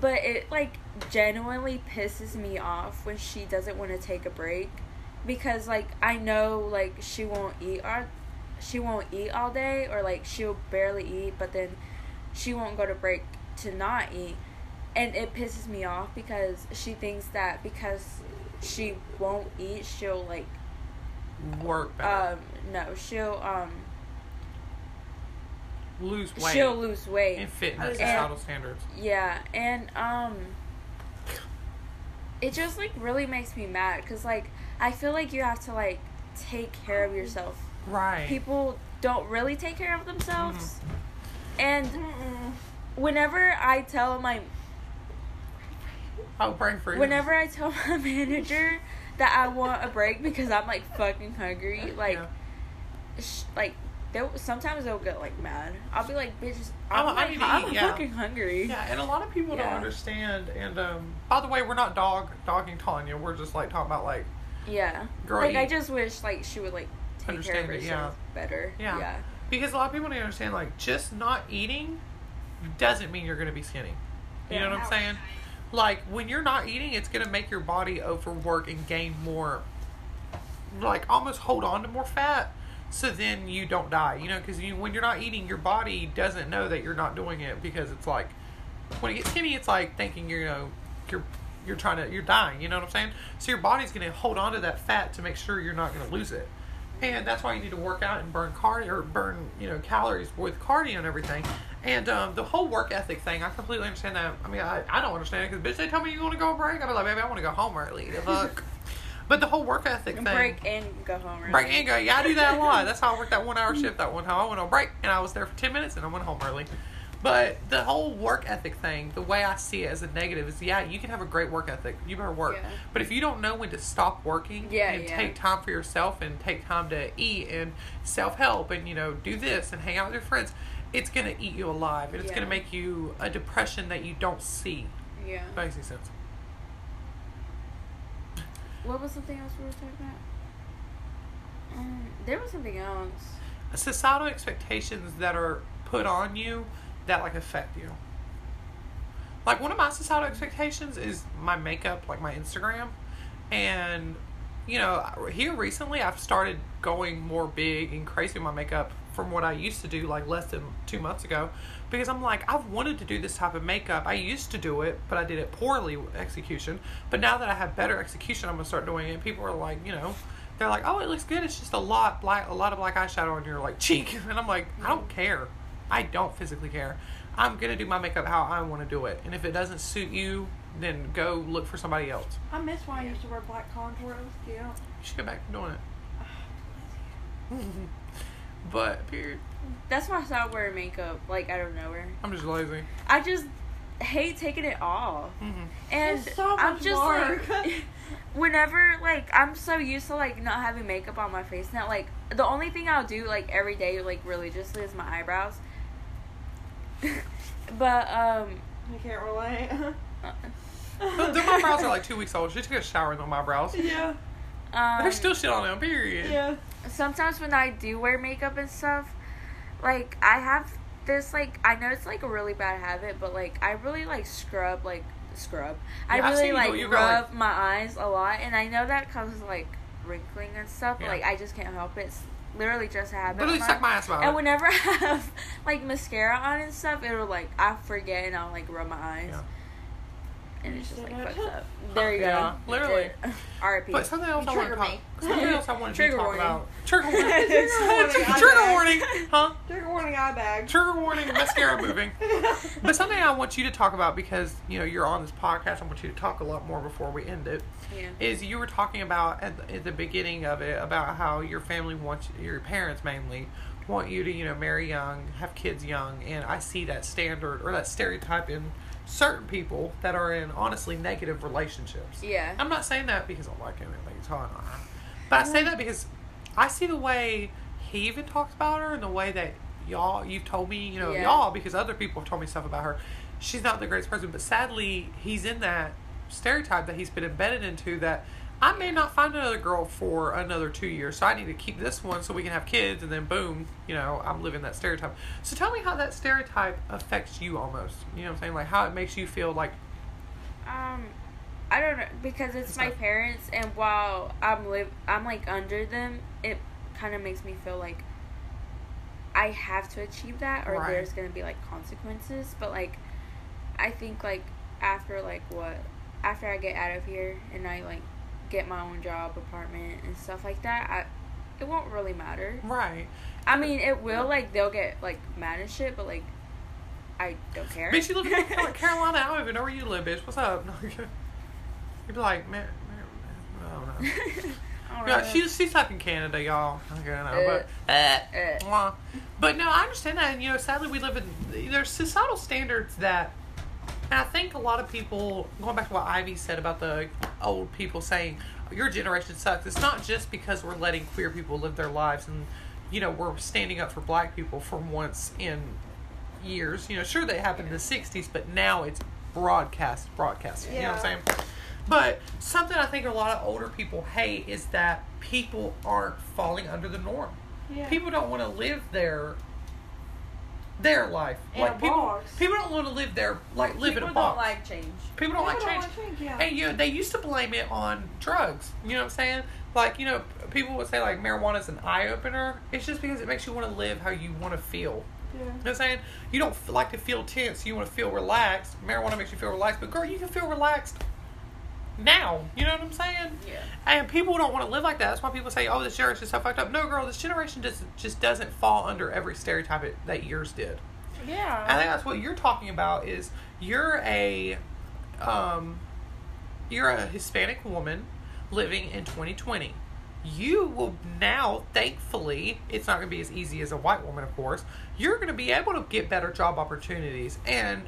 but it like genuinely pisses me off when she doesn't want to take a break because like I know like she won't eat all she won't eat all day or like she'll barely eat, but then she won't go to break to not eat. And it pisses me off because she thinks that because she won't eat, she'll like Work better. um no, she'll um lose weight. she'll lose weight. and fit in And- societal standards. Yeah, and um it just like really makes me mad cuz like I feel like you have to like take care of yourself. Right. People don't really take care of themselves. Mm-hmm. And Mm-mm. whenever I tell my oh, brain freeze. whenever I tell my manager that I want a break because I'm like fucking hungry, like Yeah. sh- like they'll sometimes they'll get like mad. I'll be like, bitches, I'm- I'm, like, I'm yeah. fucking hungry. Yeah, and a lot of people don't understand. And um, by the way, we're not dog dogging Tanya. We're just like talking about like Yeah. Girl, like I just wish like she would like take Understand care it, of yeah. herself better. Yeah. Yeah. Because a lot of people don't understand like just not eating doesn't mean you're going to be skinny. You know what I'm saying? Like when you're not eating, it's going to make your body overwork and gain more, like almost hold on to more fat. So then you don't die, you know, because you, when you're not eating, your body doesn't know that you're not doing it because it's like when it gets skinny, it's like thinking you know, you're you're trying to you're dying. You know what I'm saying? So your body's going to hold on to that fat to make sure you're not going to lose it. And that's why you need to work out and burn cardio or burn, you know, calories with cardio and everything. And um, the whole work ethic thing, I completely understand that. I mean, I, I don't understand it because bitch, they tell me you want to go on break. I'm like, baby, I want to go home early. The fuck. but the whole work ethic thing. break and go home. Early. Break and go. Yeah, I do that a lot. That's how I worked that one hour shift that one time. I went on break and I was there for 10 minutes and I went home early. But the whole work ethic thing, the way I see it as a negative is yeah, you can have a great work ethic. You better work. Yeah. But if you don't know when to stop working Yeah, and yeah. take time for yourself and take time to eat and self help and, you know, do this and hang out with your friends, it's going to eat you alive. And it's to make you a depression that you don't see. Yeah. That makes any sense. What was something else we were talking about? Um, there was something else. societal expectations that are put on you that like affect you. Like one of my societal expectations is my makeup, like my Instagram, and you know here recently I've started going more big and crazy with my makeup from what I used to do like less than two months ago because I'm like I've wanted to do this type of makeup. I used to do it, but I did it poorly with execution. But now that I have better execution, I'm gonna start doing it. People are like, you know, they're like, oh, it looks good. It's just a lot black, a lot of black eyeshadow on your like cheek, and I'm like, I don't care. I don't physically care. I'm gonna do my makeup how I want to do it, and if it doesn't suit you, then go look for somebody else. I miss when I used to wear black contour. It was cute. You should go back to doing it. but period, That's why I started wearing makeup like out of nowhere. I'm just lazy. I just hate taking it off. hmm And It's so I'm just work. like whenever like I'm so used to like not having makeup on my face now like the only thing I'll do like every day like religiously is my eyebrows. but um I can't relate. But the- my brows are like two weeks old. She took a shower in my brows. yeah. um There's still shit on them. Period. Yeah. sometimes when I do wear makeup and stuff, like I have this like I know it's like a really bad habit, but like I really like scrub like scrub. I Yeah, I've seen really like do- you rub like- my eyes a lot, and I know that causes like wrinkling and stuff. Yeah. But, like I just can't help it. Literally just habit. Literally suck my ass about And it. whenever I have like mascara on and stuff, it'll like I forget and I'll like rub my eyes. Yeah. And it's just like Understood. fucked up. There you Yeah, go. literally. R.I.P. But something else You I want to talk. Me. Something else I wanted to talk warning. about. Trigger warning. Trigger warning, eye Trigger warning. Huh? Trigger warning eye bag. Trigger warning. Mascara moving. But something I want you to talk about because you know you're on this podcast. I want you to talk a lot more before we end it. yeah. Is you were talking about at the, at the beginning of it about how your family wants your parents mainly want you to you know marry young, have kids young, and I see that standard or that stereotype in certain people that are in honestly negative relationships. Yeah. I'm not saying that because I like anything he's talking on. Uh-uh. But I say that because I see the way he even talks about her and the way that y'all you've told me, you know, Yeah. y'all because other people have told me stuff about her. She's not the greatest person, but sadly he's in that stereotype that he's been embedded into that I may not find another girl for another two years, so I need to keep this one so we can have kids, and then boom, you know, I'm living that stereotype. So tell me how that stereotype affects you almost. You know what I'm saying? Like how it makes you feel like Um, I don't know because it's It's my not- parents, and while I'm live, I'm like under them. It kind of makes me feel like I have to achieve that, or Right. there's gonna be like consequences. But like, I think like after like what after I get out of here and I like get my own job, apartment, and stuff like that, I it won't really matter. right. I mean, it will like they'll get like mad and shit, but like I don't care. Bitch, you live in North Carolina-. I don't even know where you live, bitch. What's up? You'd be like, man, man, I don't know. Yeah, she's she's stuck in Canada, y'all. Okay, I know, but uh, Uh. but no, I understand that. And you know, sadly, we live in there's societal standards that, and I think a lot of people going back to what Ivy said about the old people saying your generation sucks. It's not just because we're letting queer people live their lives and you know, we're standing up for black people for once in years. You know, sure they happened in the '60s, but now it's broadcast, broadcasting. You know what I'm saying? But something I think a lot of older people hate is that people aren't falling under the norm. Yeah. People don't want to live their their life. Like people, box. people don't want to live their like live People in a don't box. like change. People don't like People don't change. like change, yeah. And you know, they used to blame it on drugs. You know what I'm saying? Like, you know, people would say like marijuana is an eye opener. It's just because it makes you want to live how you want to feel. Yeah. You know what I'm saying? You don't f- like to feel tense. You want to feel relaxed. Marijuana makes you feel relaxed. But girl, you can feel relaxed now. You know what I'm saying? Yeah. And people don't want to live like that. That's why people say, "Oh, this generation is so fucked up." No, girl, this generation just just doesn't fall under every stereotype it, that yours did. Yeah. I think that's what you're talking about. Is you're a, um, you're a Hispanic woman living in 2020. You will now, thankfully, it's not going to be as easy as a white woman, of course. You're going to be able to get better job opportunities, and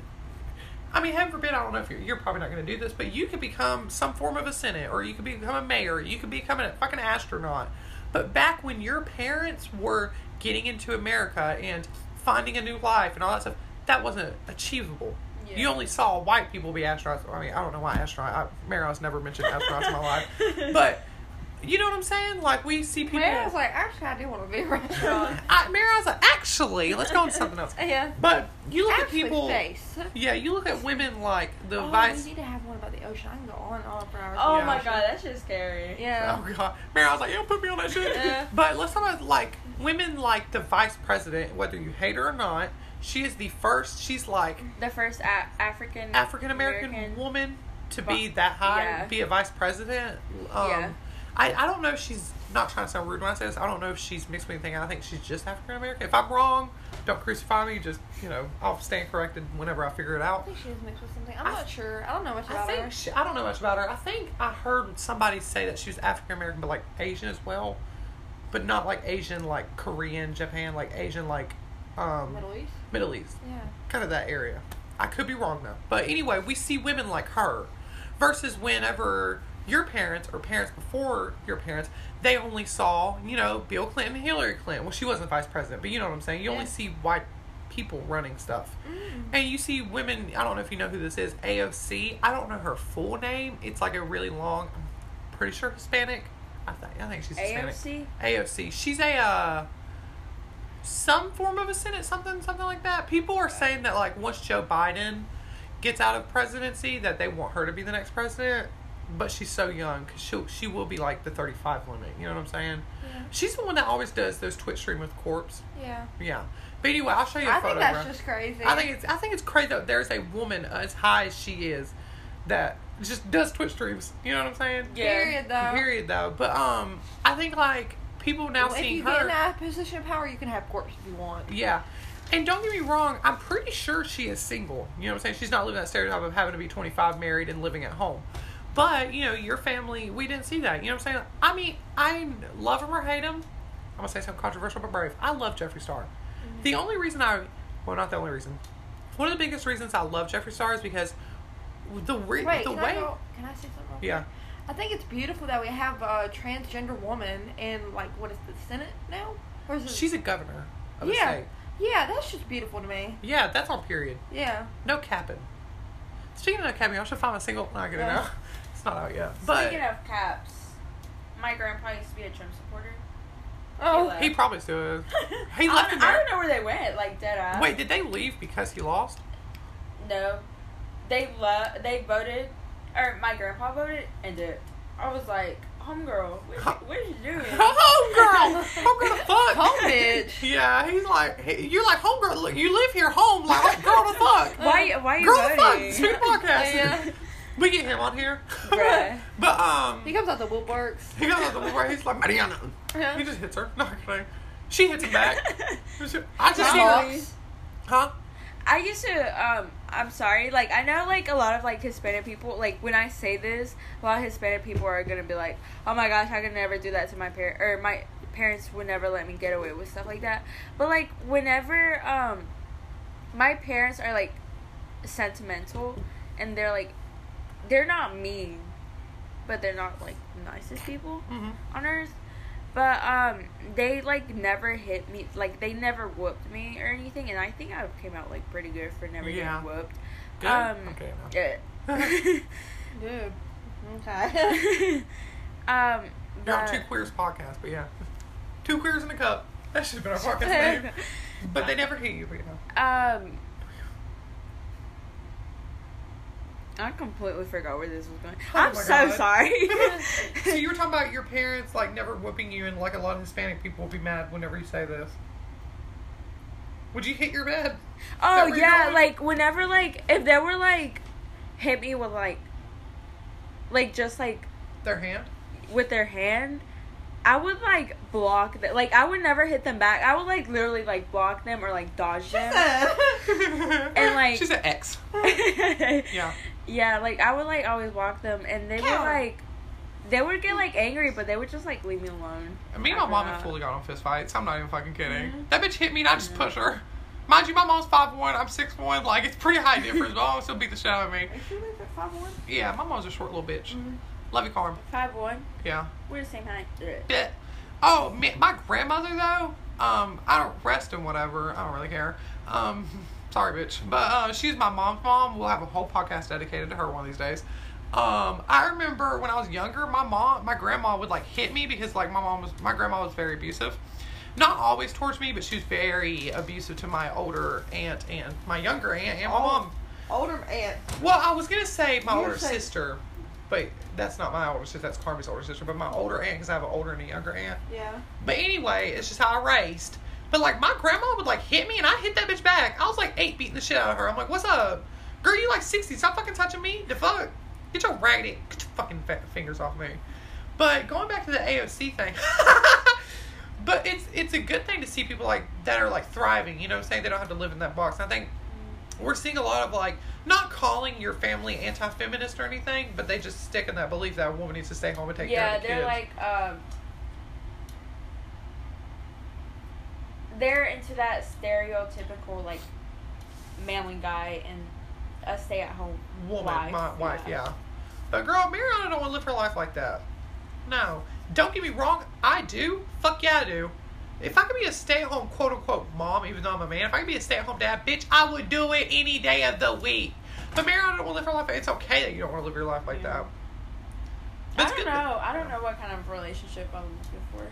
I mean, heaven forbid, I don't know if you're, you're probably not going to do this, but you could become some form of a senate, or you could become a mayor, you could become a fucking astronaut. But back when your parents were getting into America and finding a new life and all that stuff, that wasn't achievable. Yeah. You only saw white people be astronauts. I mean, I don't know why astronaut. I, Mario's never mentioned astronauts in my life, but you know what I'm saying? Like we see people. Man, I was like, actually, I do want to be a restaurant. I, Mario's like, actually, let's go on something else. yeah. But you look Actually, at people. space. Yeah, you look at women like the oh, vice. we need to have one about the ocean. I can go on and on for hours. Oh Yeah. my god, that's just scary. Yeah. Oh god, Mary, I was like, "You don't put me on that shit." Yeah. But let's talk about like women, like the vice president, whether you hate her or not. She is the first. She's like The first a- African African American woman to be that high, Yeah. be a vice president. Um, Yeah. I, I don't know if she's not trying to sound rude when I say this. I don't know if she's mixed with anything. I think she's just African American. If I'm wrong, don't crucify me. Just you know, I'll stand corrected whenever I figure it out. I think she is mixed with something. I'm I- not sure. I don't know much I about her. think she, I don't know much about her. I think I heard somebody say that she was African American, but like Asian as well, but not like Asian like Korean, Japan, like Asian like um, Middle East. Middle East, Yeah. kind of that area. I could be wrong though. But anyway, we see women like her, versus whenever your parents or parents before your parents, they only saw you know Bill Clinton, and Hillary Clinton. Well, she wasn't vice president, but you know what I'm saying. You only see white people running stuff. Mm. And you see women, I don't know if you know who this is, AOC. I don't know her full name. It's like a really long, I'm pretty sure Hispanic. I think I think she's Hispanic. AOC. AOC. She's a uh some form of a Senate, something something like that. People are saying that like once Joe Biden gets out of presidency that they want her to be the next president, but she's so young cuz she she will be like the 35 limit, you know what I'm saying? Yeah. She's the one that always does those Twitch stream with Corpse. Yeah. Yeah. But anyway, I'll show you a I photo. think that's bro. just crazy. I think it's I think it's crazy that there's a woman as high as she is that just does Twitch streams. You know what I'm saying? Yeah. Period, though. Period though. But um I think like people now Well, if you her get in that position of power, you can have Corpse if you want. Yeah. And don't get me wrong, I'm pretty sure she is single. You know what I'm saying? She's not living that stereotype of having to be 25 married and living at home. But, you know, your family, we didn't see that. You know what I'm saying? I mean, I love him or hate him. I'm going to say something controversial but brave. I love Jeffree Star. Mm-hmm. The only reason I, well, not the only reason. One of the biggest reasons I love Jeffree Star is because the, re- Wait, the can way. I go? Can I say something? Yeah. I think it's beautiful that we have a transgender woman in like what is the Senate now? Or is it? She's a governor of yeah, state. yeah. That's just beautiful to me. Yeah, that's on period. Yeah. No capping. Speaking of no capping, I should find a single. Not gonna Yeah. know. It's not out yet. But Speaking of caps, my grandpa used to be a Trump supporter. Oh, left. he probably still is. He I left don't, I don't know where they went. Like dead ass. Wait, did they leave because he lost? No, they love. They voted, or my grandpa voted, and. I was like, homegirl, what, what you doing? Homegirl, homegirl, the fuck, Home bitch. Yeah, he's like, he, you're like homegirl. Look, you live here, home, like girl the fuck. Why? Why are you Girl the fuck. voting? Speak podcast. Yeah. We get him on here. Bruh. but um, He comes out the woodworks. he comes out the where he's like Mariana. He just hits her. Not kidding. She hits him back. I just see her. Huh? I used to um I'm sorry, like I know like a lot of like Hispanic people like when I say this, a lot of Hispanic people are gonna be like, Oh my gosh, I could never do that to my parent or my parents would never let me get away with stuff like that. But like whenever um my parents are like sentimental and they're like they're not mean, but they're not like nicest people Mm-hmm. on earth. But um, they like never hit me. Like they never whooped me or anything, and I think I came out like pretty good for never Yeah. getting whooped. Good? Um, okay. now. Yeah. Dude. Okay. um, You're on Two Queers podcast, but yeah. Two Queers in a Cup. That should have been our podcast name. But they never hit you, but you know. Um, I completely forgot where this was going. Oh I'm so God. sorry. so you were talking about your parents like never whooping you, and like a lot of Hispanic people will be mad whenever you say this. Would you hit your bed? oh that where you're yeah, like whenever like if they were like hit me with like like just like Their hand? with their hand. I would like block that. Like I would never hit them back. I would like literally like block them or like dodge them. and like- she's an ex. Yeah. Yeah, like I would like always walk them, and they would Cow. like, they would get like angry, but they would just like leave me alone. Me and my mom that. have fully got on fist fights. I'm not even fucking kidding. Mhm. That bitch hit me and I just push her. Mind you, my mom's five one. I'm 6'1", like it's pretty high difference, but my mom still beat the shit out of me. Is she live five one? Yeah, my mom's a short little bitch. Mhm. Love you, Carm. Five one. Yeah. We're the same height. Ugh. Yeah. Oh, man, my grandmother though. Um, I don't rest and whatever. I don't really care. Um, sorry, bitch. But uh, she's my mom's mom. We'll have a whole podcast dedicated to her one of these days. Um, I remember when I was younger, my mom, my grandma would like hit me because like my mom was, my grandma was very abusive. Not always towards me, but she was very abusive to my older aunt and my younger aunt and my Oh. mom. Older aunt. Well, I was gonna say my You older say- sister, but that's not my older sister. That's Carmen's older sister. But my older aunt, because I have an older and a younger aunt. Yeah. But anyway, it's just how I raised. But like my grandma would like hit me and I hit that bitch back. I was like eight beating the shit out of her. I'm like, what's up? Girl, you like 60. Stop fucking touching me. The fuck? Get your raggedy get your fucking fat fingers off me. But going back to the AOC thing. but it's it's a good thing to see people like that are like thriving, you know, what I'm saying they don't have to live in that box. And I think we're seeing a lot of like not calling your family anti-feminist or anything, but they just stick in that belief that a woman needs to stay home and take care Yeah, of the they're kids. like um. They're into that stereotypical like manly guy and a stay-at-home woman, wife. my wife, yeah. But girl, Mariana don't want to live her life like that. No. Don't get me wrong, I do. Fuck yeah, I do. If I could be a stay-at-home quote unquote mom, even though I'm a man, if I could be a stay-at-home dad, bitch, I would do it any day of the week. But Mariana don't want to live her life. It's okay that you don't want to live your life like that. But I don't good- know. I don't know what kind of relationship I'm looking for.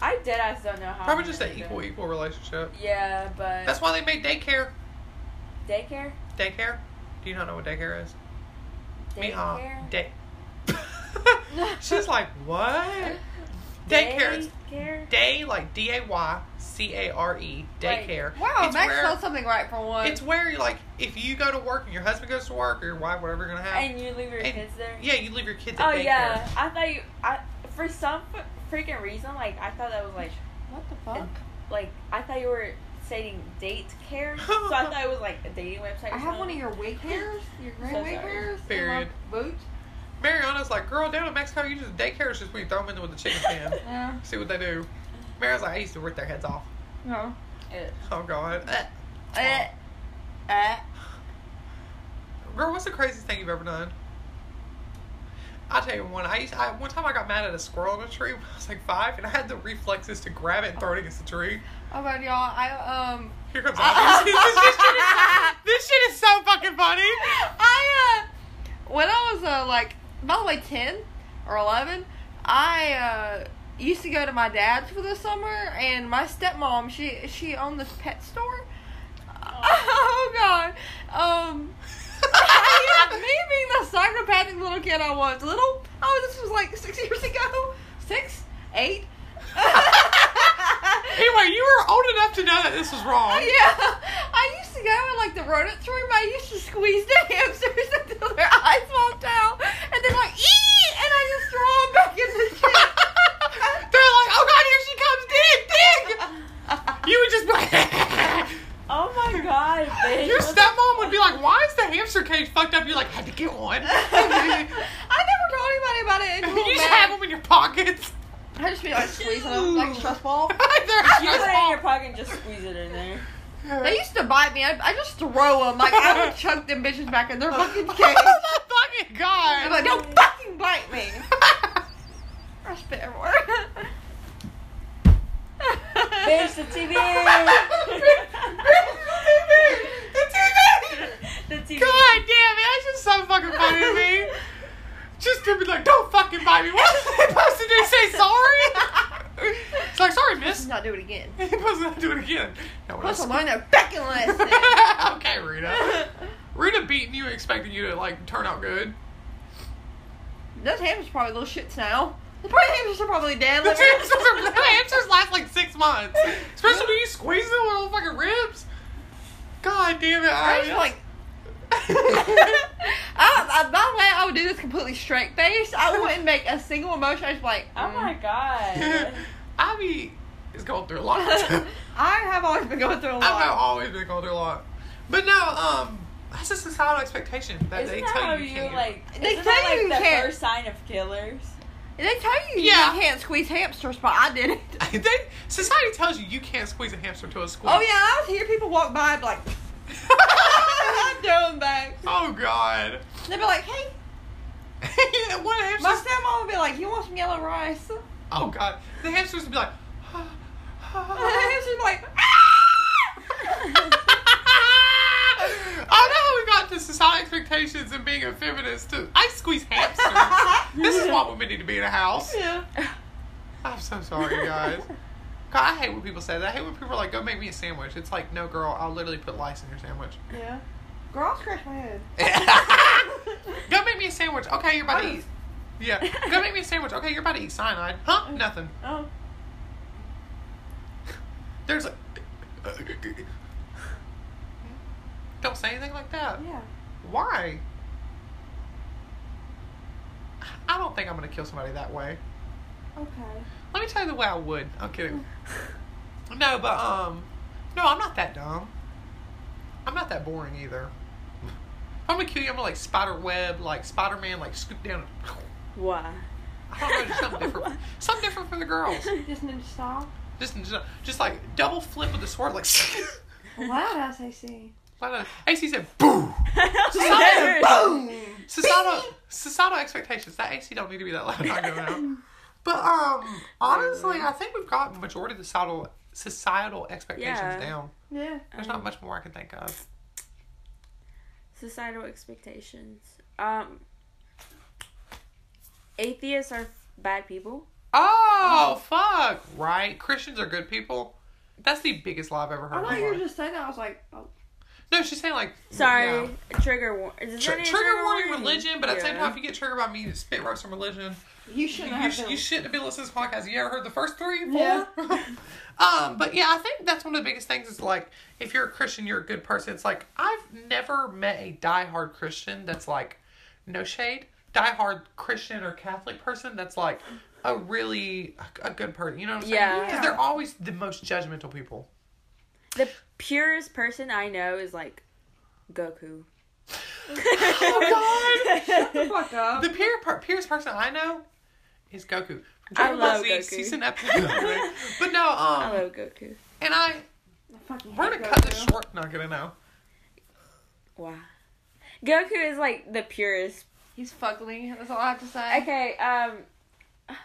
I dead ass don't know how. Probably just an equal equal relationship. Yeah, but That's why they made daycare. daycare. Daycare. Do you not know what daycare is? Me, Daycare. day. She's like, what? Daycare. Daycare. day like D A Y C A R E daycare. Wow, it's Max where, spelled something right for once. it's where you like if you go to work and your husband goes to work or your wife, whatever you're gonna have. And you leave your and- kids there. yeah, you leave your kids at Oh daycare. yeah, I thought you. I for some freaking reason, like I thought that was like, what the fuck? like I thought you were stating date care. so I thought it was like a dating website. Or I have one of your wig hairs, your gray So wig sorry. hairs, Period. in my boot. Mariana's like, girl, down in Mexico, you just daycare is just when you throw them in with the chicken pen. Yeah. See what they do. Mariana's like, I used to rip their heads off. No. Ugh. Oh god. Eh. Eh. Girl, what's the craziest thing you've ever done? I'll tell you one. I, used, I one time I got mad at a squirrel in a tree when I was like five, and I had the reflexes to grab it and throw it against the tree. Oh god, y'all, I um Here comes Abby. this, shit is, this shit is so fucking funny. I uh when I was uh like by the way ten or eleven, I uh used to go to my dad's for the summer and my stepmom she she owned this pet store. Oh, god. Um me being the psychopathic little kid I was, little oh this was like six years ago? Six? Eight? Anyway, you were old enough to know that this was wrong. Yeah, I used to go in like the rodents room. I used to squeeze the hamsters until their eyes popped out, and then like and I just throw them back in the shit. They're like, oh god, here she comes, dig, dig. You would just be like, Oh my god, bitch. your stepmom would be like, why is the hamster cage fucked up? You're like, had to get one. I never told anybody about it until you just man. have them in your pockets. I just be like squeezing them like a stress ball. They're You just put it in your pocket and just squeeze it in there. They used to bite me. I, I just throw them. Like I would chuck them bitches back in their fucking cage. oh cage. my fucking god. I'm like, don't fucking bite me. I spit everywhere. Bitch, the TV. the TV. The TV God damn it, that's just so fucking funny to me. Just to be like, don't fucking bite me. What was they supposed to do? Say sorry? It's like, sorry, Let's miss. not do it again. You're supposed to do it again. No, Plus, we're I not- learned a fucking lesson. okay, Rita. Rita beating you, expecting you to like turn out good. Those hamsters are probably little shits now. The probably hamsters are probably dead. The Like, hamsters, are, the hamsters last like six months, especially when you squeeze them with little fucking ribs. God damn it! I was like, I, I, by the way, I would do this completely straight face. I wouldn't make a single emotion. I was like, Oh mm. my god. Abby is going through a lot. I have always been going through a lot. I have always been going through a lot. But no, um, that's just a societal expectation that Isn't they that tell how you you can't. like? They isn't tell that like you the can't. first sign of killers? They tell you Yeah. you can't squeeze hamsters, but I did it. they, society tells you you can't squeeze a hamster to a squeeze. Oh yeah, I hear people walk by and be like, throw them back. oh god. They'd be like, hey, what hamsters? my stepmom would be like, you want some yellow rice? Oh god. The hamsters would be like. The hamsters would be like, I know how we got to society expectations and being a feminist too. I squeeze hamsters. this is why women need to be in a house. yeah. I'm so sorry, guys. God, I hate when people say that. I hate when people are like, "Go make me a sandwich." It's like, no, girl, I'll literally put lice in your sandwich. Yeah. Girl, I'll scratch my head. Go make me a sandwich. Okay, you're about to eat. Yeah. Go make me a sandwich. Okay, you're about to eat cyanide. Huh? Mm. Nothing. Oh. There's a. Don't say anything like that. Yeah. Why? I don't think I'm gonna kill somebody that way. Okay. Let me tell you the way I would. I'm kidding. No, but um, no, I'm not that dumb. I'm not that boring either. If I'm gonna kill you, I'm gonna like spider web, like Spider Man, like scoop down. Why? I don't know, just something different. Something different for the girls. Just ninja style. Just, just, just like double flip with the sword, like. Wow, that's AC. AC said, "Boo." Boom! Societal, societal expectations. That AC don't need to be that loud. I go out. But um, honestly, I think we've got the majority of the societal societal expectations Yeah. down. Yeah. There's not much more I can think of. Societal expectations. Um, atheists are bad people. Oh, fuck! Right, Christians are good people. That's the biggest lie I've ever heard. I thought you were just saying that. I was like, oh. No, she's saying like. Sorry, yeah. trigger warning. Tr- trigger warning religion, but at the same Yeah. time, if you get triggered by me, spit roast some religion. You shouldn't You, have sh- been. you shouldn't have been listening to this podcast. You ever heard the first three, four? Yeah. um, but yeah, I think that's one of the biggest things is like if you're a Christian, you're a good person. It's like I've never met a diehard Christian that's like no shade, diehard Christian or Catholic person that's like a really a good person. You know what I'm saying? Yeah. Because they're always the most judgmental people. The purest person I know is like Goku. Oh God! Shut the fuck up. The pure, per- purest person I know is Goku. I love Z, Goku. Season episode. but no, um, I love Goku. and I I fucking we're gonna cut this short. Not gonna know. Wow. Goku is like the purest. He's fugly. That's all I have to say. Okay, um,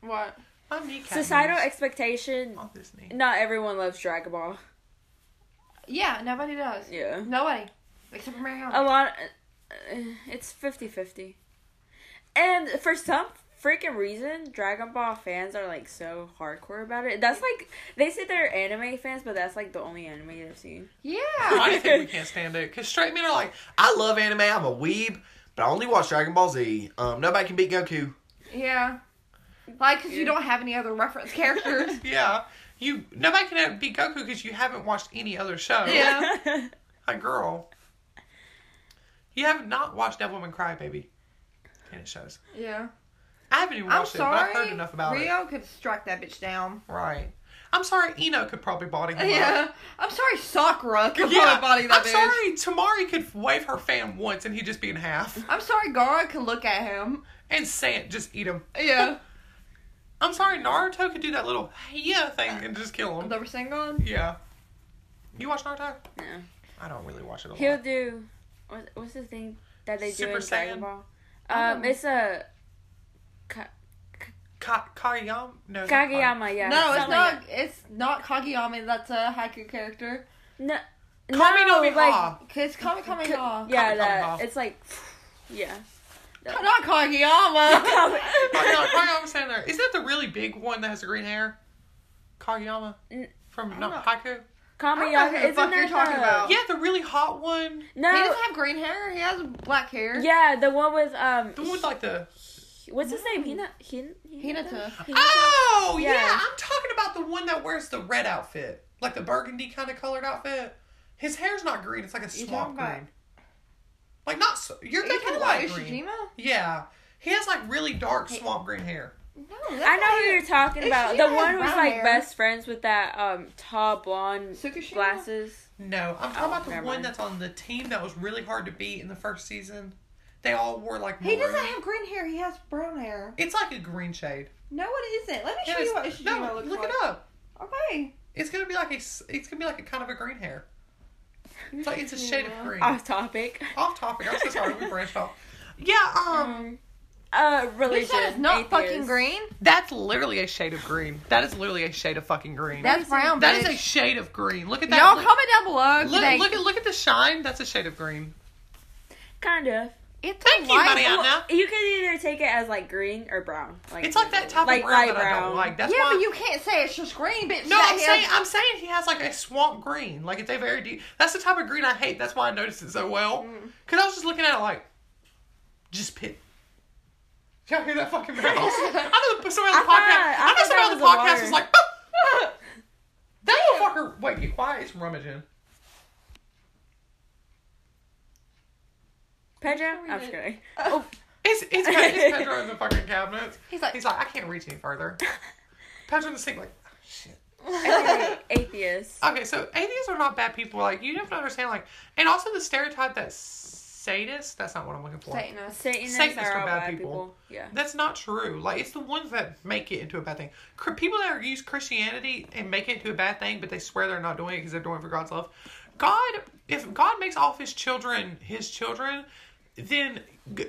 What? My kneecap societal expectation. on this knee. Not everyone loves Dragon Ball. Yeah, nobody does. Yeah. Nobody. Except for Mariana. A lot. Uh, it's 50 50. And for some freaking reason, Dragon Ball fans are like so hardcore about it. That's like, they say they're anime fans, but that's like the only anime they've seen. Yeah. I think we can't stand it because straight men are like, I love anime. I'm a weeb, but I only watch Dragon Ball Z. Um, nobody can beat Goku. Yeah. Like, because you don't have any other reference characters. yeah, you nobody can ever beat Goku because you haven't watched any other show. Yeah. like girl, you have not watched Devilman Crybaby, and it shows. yeah. I haven't even I'm watched it, but I've heard enough about it. Rio could strike that bitch down. Right. I'm sorry, Ino could probably body him Yeah. up. I'm sorry, Sakura could Yeah, probably body that bitch. I'm bitch. sorry, Temari could wave her fan once and he'd just be in half. I'm sorry, Gaara could look at him. And say it, just eat him. Yeah. I'm sorry, Naruto could do that little yeah thing and just kill him. the Rasengan? Yeah. You watch Naruto? No. I don't really watch it a He'll lot. do. What, what's the thing that they Super do in Dragon Ball? I Um, it's a. Ka- Ka- Kageyama? No. Kageyama, yeah. no, it's something not. like It's not Kageyama. That's a Haikyuu character. No, Kami no no, like Ha. Cause Kami Kami Ha. yeah, Kami that Ha. it's like yeah. Not Kageyama. Kageyama, Kageyama standing there. Is that the really big one that has the green hair? Kageyama? From I no, don't know. Haikyuu? Kami I don't know who the isn't fuck you're that talking the- about. Yeah, the really hot one. No, He doesn't have green hair. He has black hair. yeah, the one with um, The one with like the. what's his name? Hina, Hin, Hinata. Oh, yeah. Yeah. I'm talking about the one that wears the red outfit. Like the burgundy kind of colored outfit. His hair's not green, it's like a You swamp about- green. Like, not. So, you're Are you thinking talking about light green. Ishijima? Yeah. He has like really dark swamp green hair. No, I know who you're talking about. she The one who's like hair. best friends with that um tall blonde Tsukishima? glasses. No, I'm talking Oh, about the one mind. that's on the team that was really hard to beat in the first season. They all wore like He doesn't have green hair. He has brown hair. It's like a green shade. No, it isn't. Let me show It is- you what Ishijima no, looks look like. it up. Okay. It's gonna be like a. It's gonna be like a kind of a green hair. It's like it's a shade of green. Off topic. Off topic. I'm so sorry. We branched off. Yeah. Um. Uh, This religion. shit is not atheist. fucking green. That's literally a shade of green. That is literally a shade of fucking green. That's brown, that is bitch. a shade of green. Look at that. Y'all look, comment down below. if look, look at look at the shine. That's a shade of green. Kind of. It's Thank you, light- Mariana. You can either take it as like green or brown. Like It's like that type like of brown light that I don't brown. like. That's yeah, why. but you can't say it's just green, bitch. no, I'm has- saying I'm saying he has like a swamp green. Like it's a very deep. That's the type of green I hate. That's why I noticed it so well. Mm. Cause I was just looking at it like, just pit. Y'all hear that fucking mouse? I know the- somebody on the podcast. thought- I I know thought somebody on the was podcast water. was like, that motherfucker. Wait, get quiet. It's rummaging. Pedro? I'm just did. kidding. Oh, It's it's, it's Pedro in the fucking cabinet. he's like, He's like, I can't reach any further. Pedro in the sink, like, "Ah, shit. Anyway, atheist. Okay, so atheists are not bad people. Like you have to understand, like, and also the stereotype that sadists. That's not what I'm looking for. Satanist. Satanists, Satanists are are bad bad people. people. Yeah. That's not true. Like it's the ones that make it into a bad thing. People that use Christianity and make it into a bad thing, but they swear they're not doing it because they're doing it for God's love. God, if God makes all of His children His children, then g-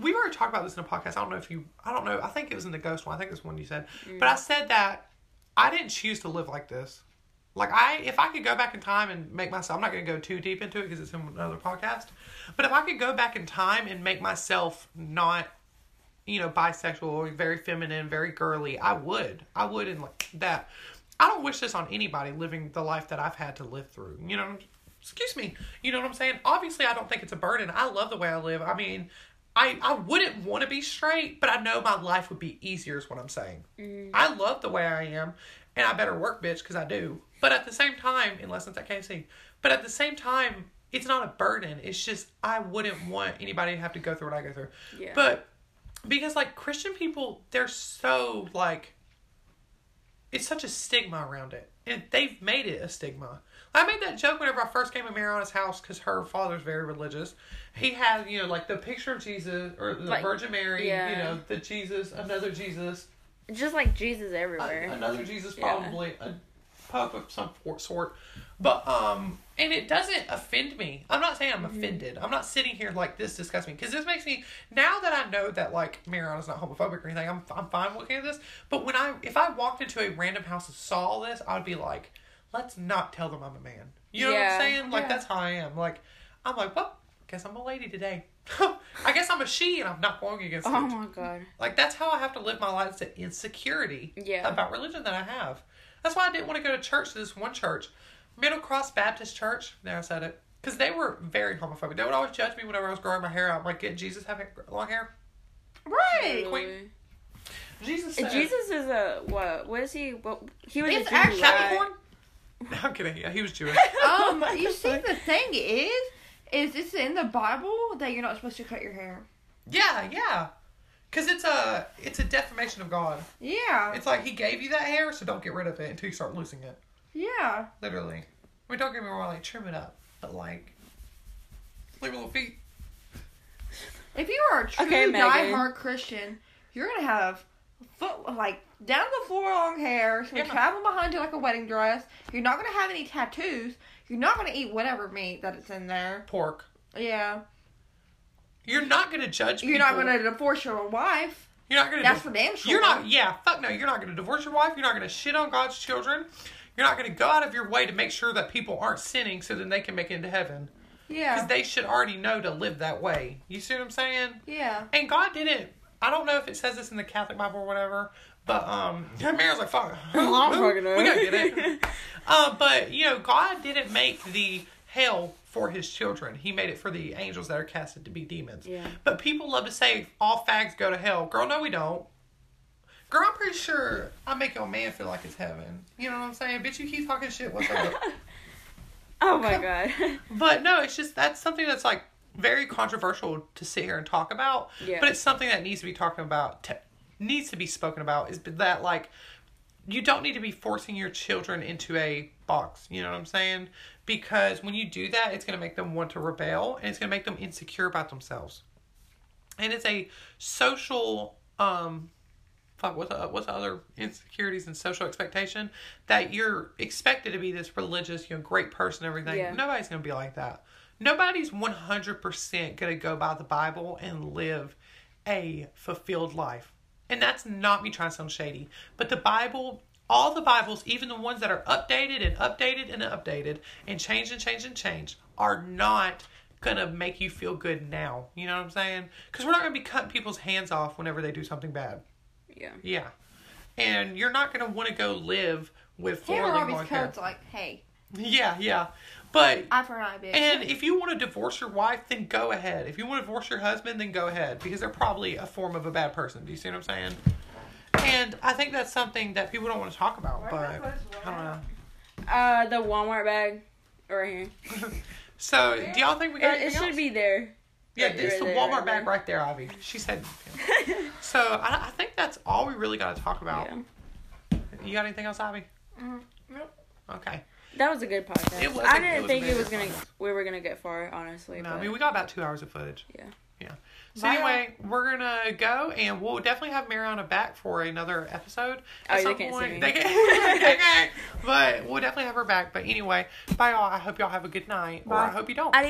we've already talked about this in a podcast. I don't know if you, I don't know. I think it was in the Ghost one. I think it's one you said, but I mm. said that I didn't choose to live like this. Like I, if I could go back in time and make myself, I'm not going to go too deep into it because it's in another podcast. But if I could go back in time and make myself not, you know, bisexual or very feminine, very girly, I would. I would in like that. I don't wish this on anybody living the life that I've had to live through. You know, excuse me. You know what I'm saying? Obviously, I don't think it's a burden. I love the way I live. I mean, I I wouldn't want to be straight, but I know my life would be easier. Is what I'm saying. Mm. I love the way I am, and I better work, bitch, because I do. But at the same time, in lessons at KC, but at the same time, it's not a burden. It's just I wouldn't want anybody to have to go through what I go through. Yeah. But because like Christian people, they're so like it's such a stigma around it, and they've made it a stigma. I made that joke whenever I first came to Mariana's house because her father's very religious. He had, you know, like the picture of Jesus or the Like, Virgin Mary, yeah. you know, the Jesus, another Jesus, Just like Jesus a- everywhere. another Jesus, Yeah. probably a pope of some sort. But um, and it doesn't offend me. I'm not saying I'm Mm-hmm. offended. I'm not sitting here like this disgusts me because this makes me now that I know that like Mariana's not homophobic or anything. I'm I'm fine looking at this. But when I if I walked into a random house and saw this, I'd be like, let's not tell them I'm a man. You know what I'm saying? Like Yeah. that's how I am. Like I'm like, well, guess I'm a lady today. I guess I'm a she, and I'm not going against Oh it. my god. Like that's how I have to live my life. to insecurity Yeah. about religion that I have. That's why I didn't want to go to church to this one church, Middle Cross Baptist Church. There I said it because they were very homophobic. They would always judge me whenever I was growing my hair out. Like, did Jesus have long hair? Right. Queen. Jesus. Said, Jesus is a what? What is he? What he was Jew, actually- right? Capricorn. No, I'm kidding. Yeah, he was Jewish. Um, you see, the thing is, is it's in the Bible that you're not supposed to cut your hair. yeah, yeah. Cause it's a it's a defamation of God. Yeah. It's like He gave you that hair, so don't get rid of it until you start losing it. yeah. Literally. I mean, don't get me wrong. Like trim it up, but like leave a little feet. If you are a true Okay, Megan. diehard Christian, you're gonna have foot like down the floor long hair. It's gonna travel behind you like a wedding dress. You're not gonna have any tattoos. You're not gonna eat whatever meat that it's in there. Pork. Yeah. You're not gonna judge. You're not gonna divorce your wife. You're not gonna. That's div- for damn sure. You're not. Yeah, fuck no. You're not gonna divorce your wife. You're not gonna shit on God's children. You're not gonna go out of your way to make sure that people aren't sinning so then they can make it into heaven. Yeah. Because they should already know to live that way. You see what I'm saying? yeah. And God didn't. I don't know if it says this in the Catholic Bible or whatever, but um, Mary's like, "Fuck, I don't fucking we gotta get it." uh, but you know, God didn't make the hell for His children. He made it for the angels that are casted to be demons. Yeah. But people love to say all fags go to hell. Girl, no, we don't. Girl, I'm pretty sure I make your man feel like it's heaven. You know what I'm saying? Bitch, you keep talking shit. What's up? Oh my god. But no, it's just that's something that's like very controversial to sit here and talk about. Yeah. But it's something that needs to be talking about, to, needs to be spoken about. Is that like you don't need to be forcing your children into a box. You know what I'm saying? Because when you do that, it's going to make them want to rebel and it's going to make them insecure about themselves. And it's a social um fuck what's the, what's the other insecurities and social expectation that you're expected to be this religious you know great person everything Yeah. nobody's gonna be like that nobody's 100% gonna go by the bible and live a fulfilled life and that's not me trying to sound shady but the bible all the bibles even the ones that are updated and updated and updated and changed and changed and changed are not gonna make you feel good now you know what i'm saying because we're not gonna be cutting people's hands off whenever they do something bad Yeah. yeah. And you're not going to want to go live with Him four and legal Robbie's hair. code's like, hey, Yeah, yeah. But eye for an eye, bitch. and if you want to divorce your wife, then go ahead. If you want to divorce your husband, then go ahead because they're probably a form of a bad person. Do you see what I'm saying? And I think that's something that people don't want to talk about, but I don't know. Uh, the Walmart bag right here. So, do y'all think we got It, it should else? be there. Yeah, Right this is the Walmart right bag there. right there, Ivy. She said. So I, I think that's all we really got to talk about. Yeah. You got anything else, Ivy? Mhm. Nope. Okay. That was a good podcast. It was I a- it didn't was think it was gonna. podcast. We were gonna get far, honestly. No, but I mean we got about two hours of footage. Yeah. Yeah. So Bye, anyway, we're gonna go and we'll definitely have Mariana back for another episode. Oh, at they some can't see point. me. They can't. they can't. But we'll definitely have her back. But anyway, bye y'all. I hope y'all have a good night. Or I hope you don't. I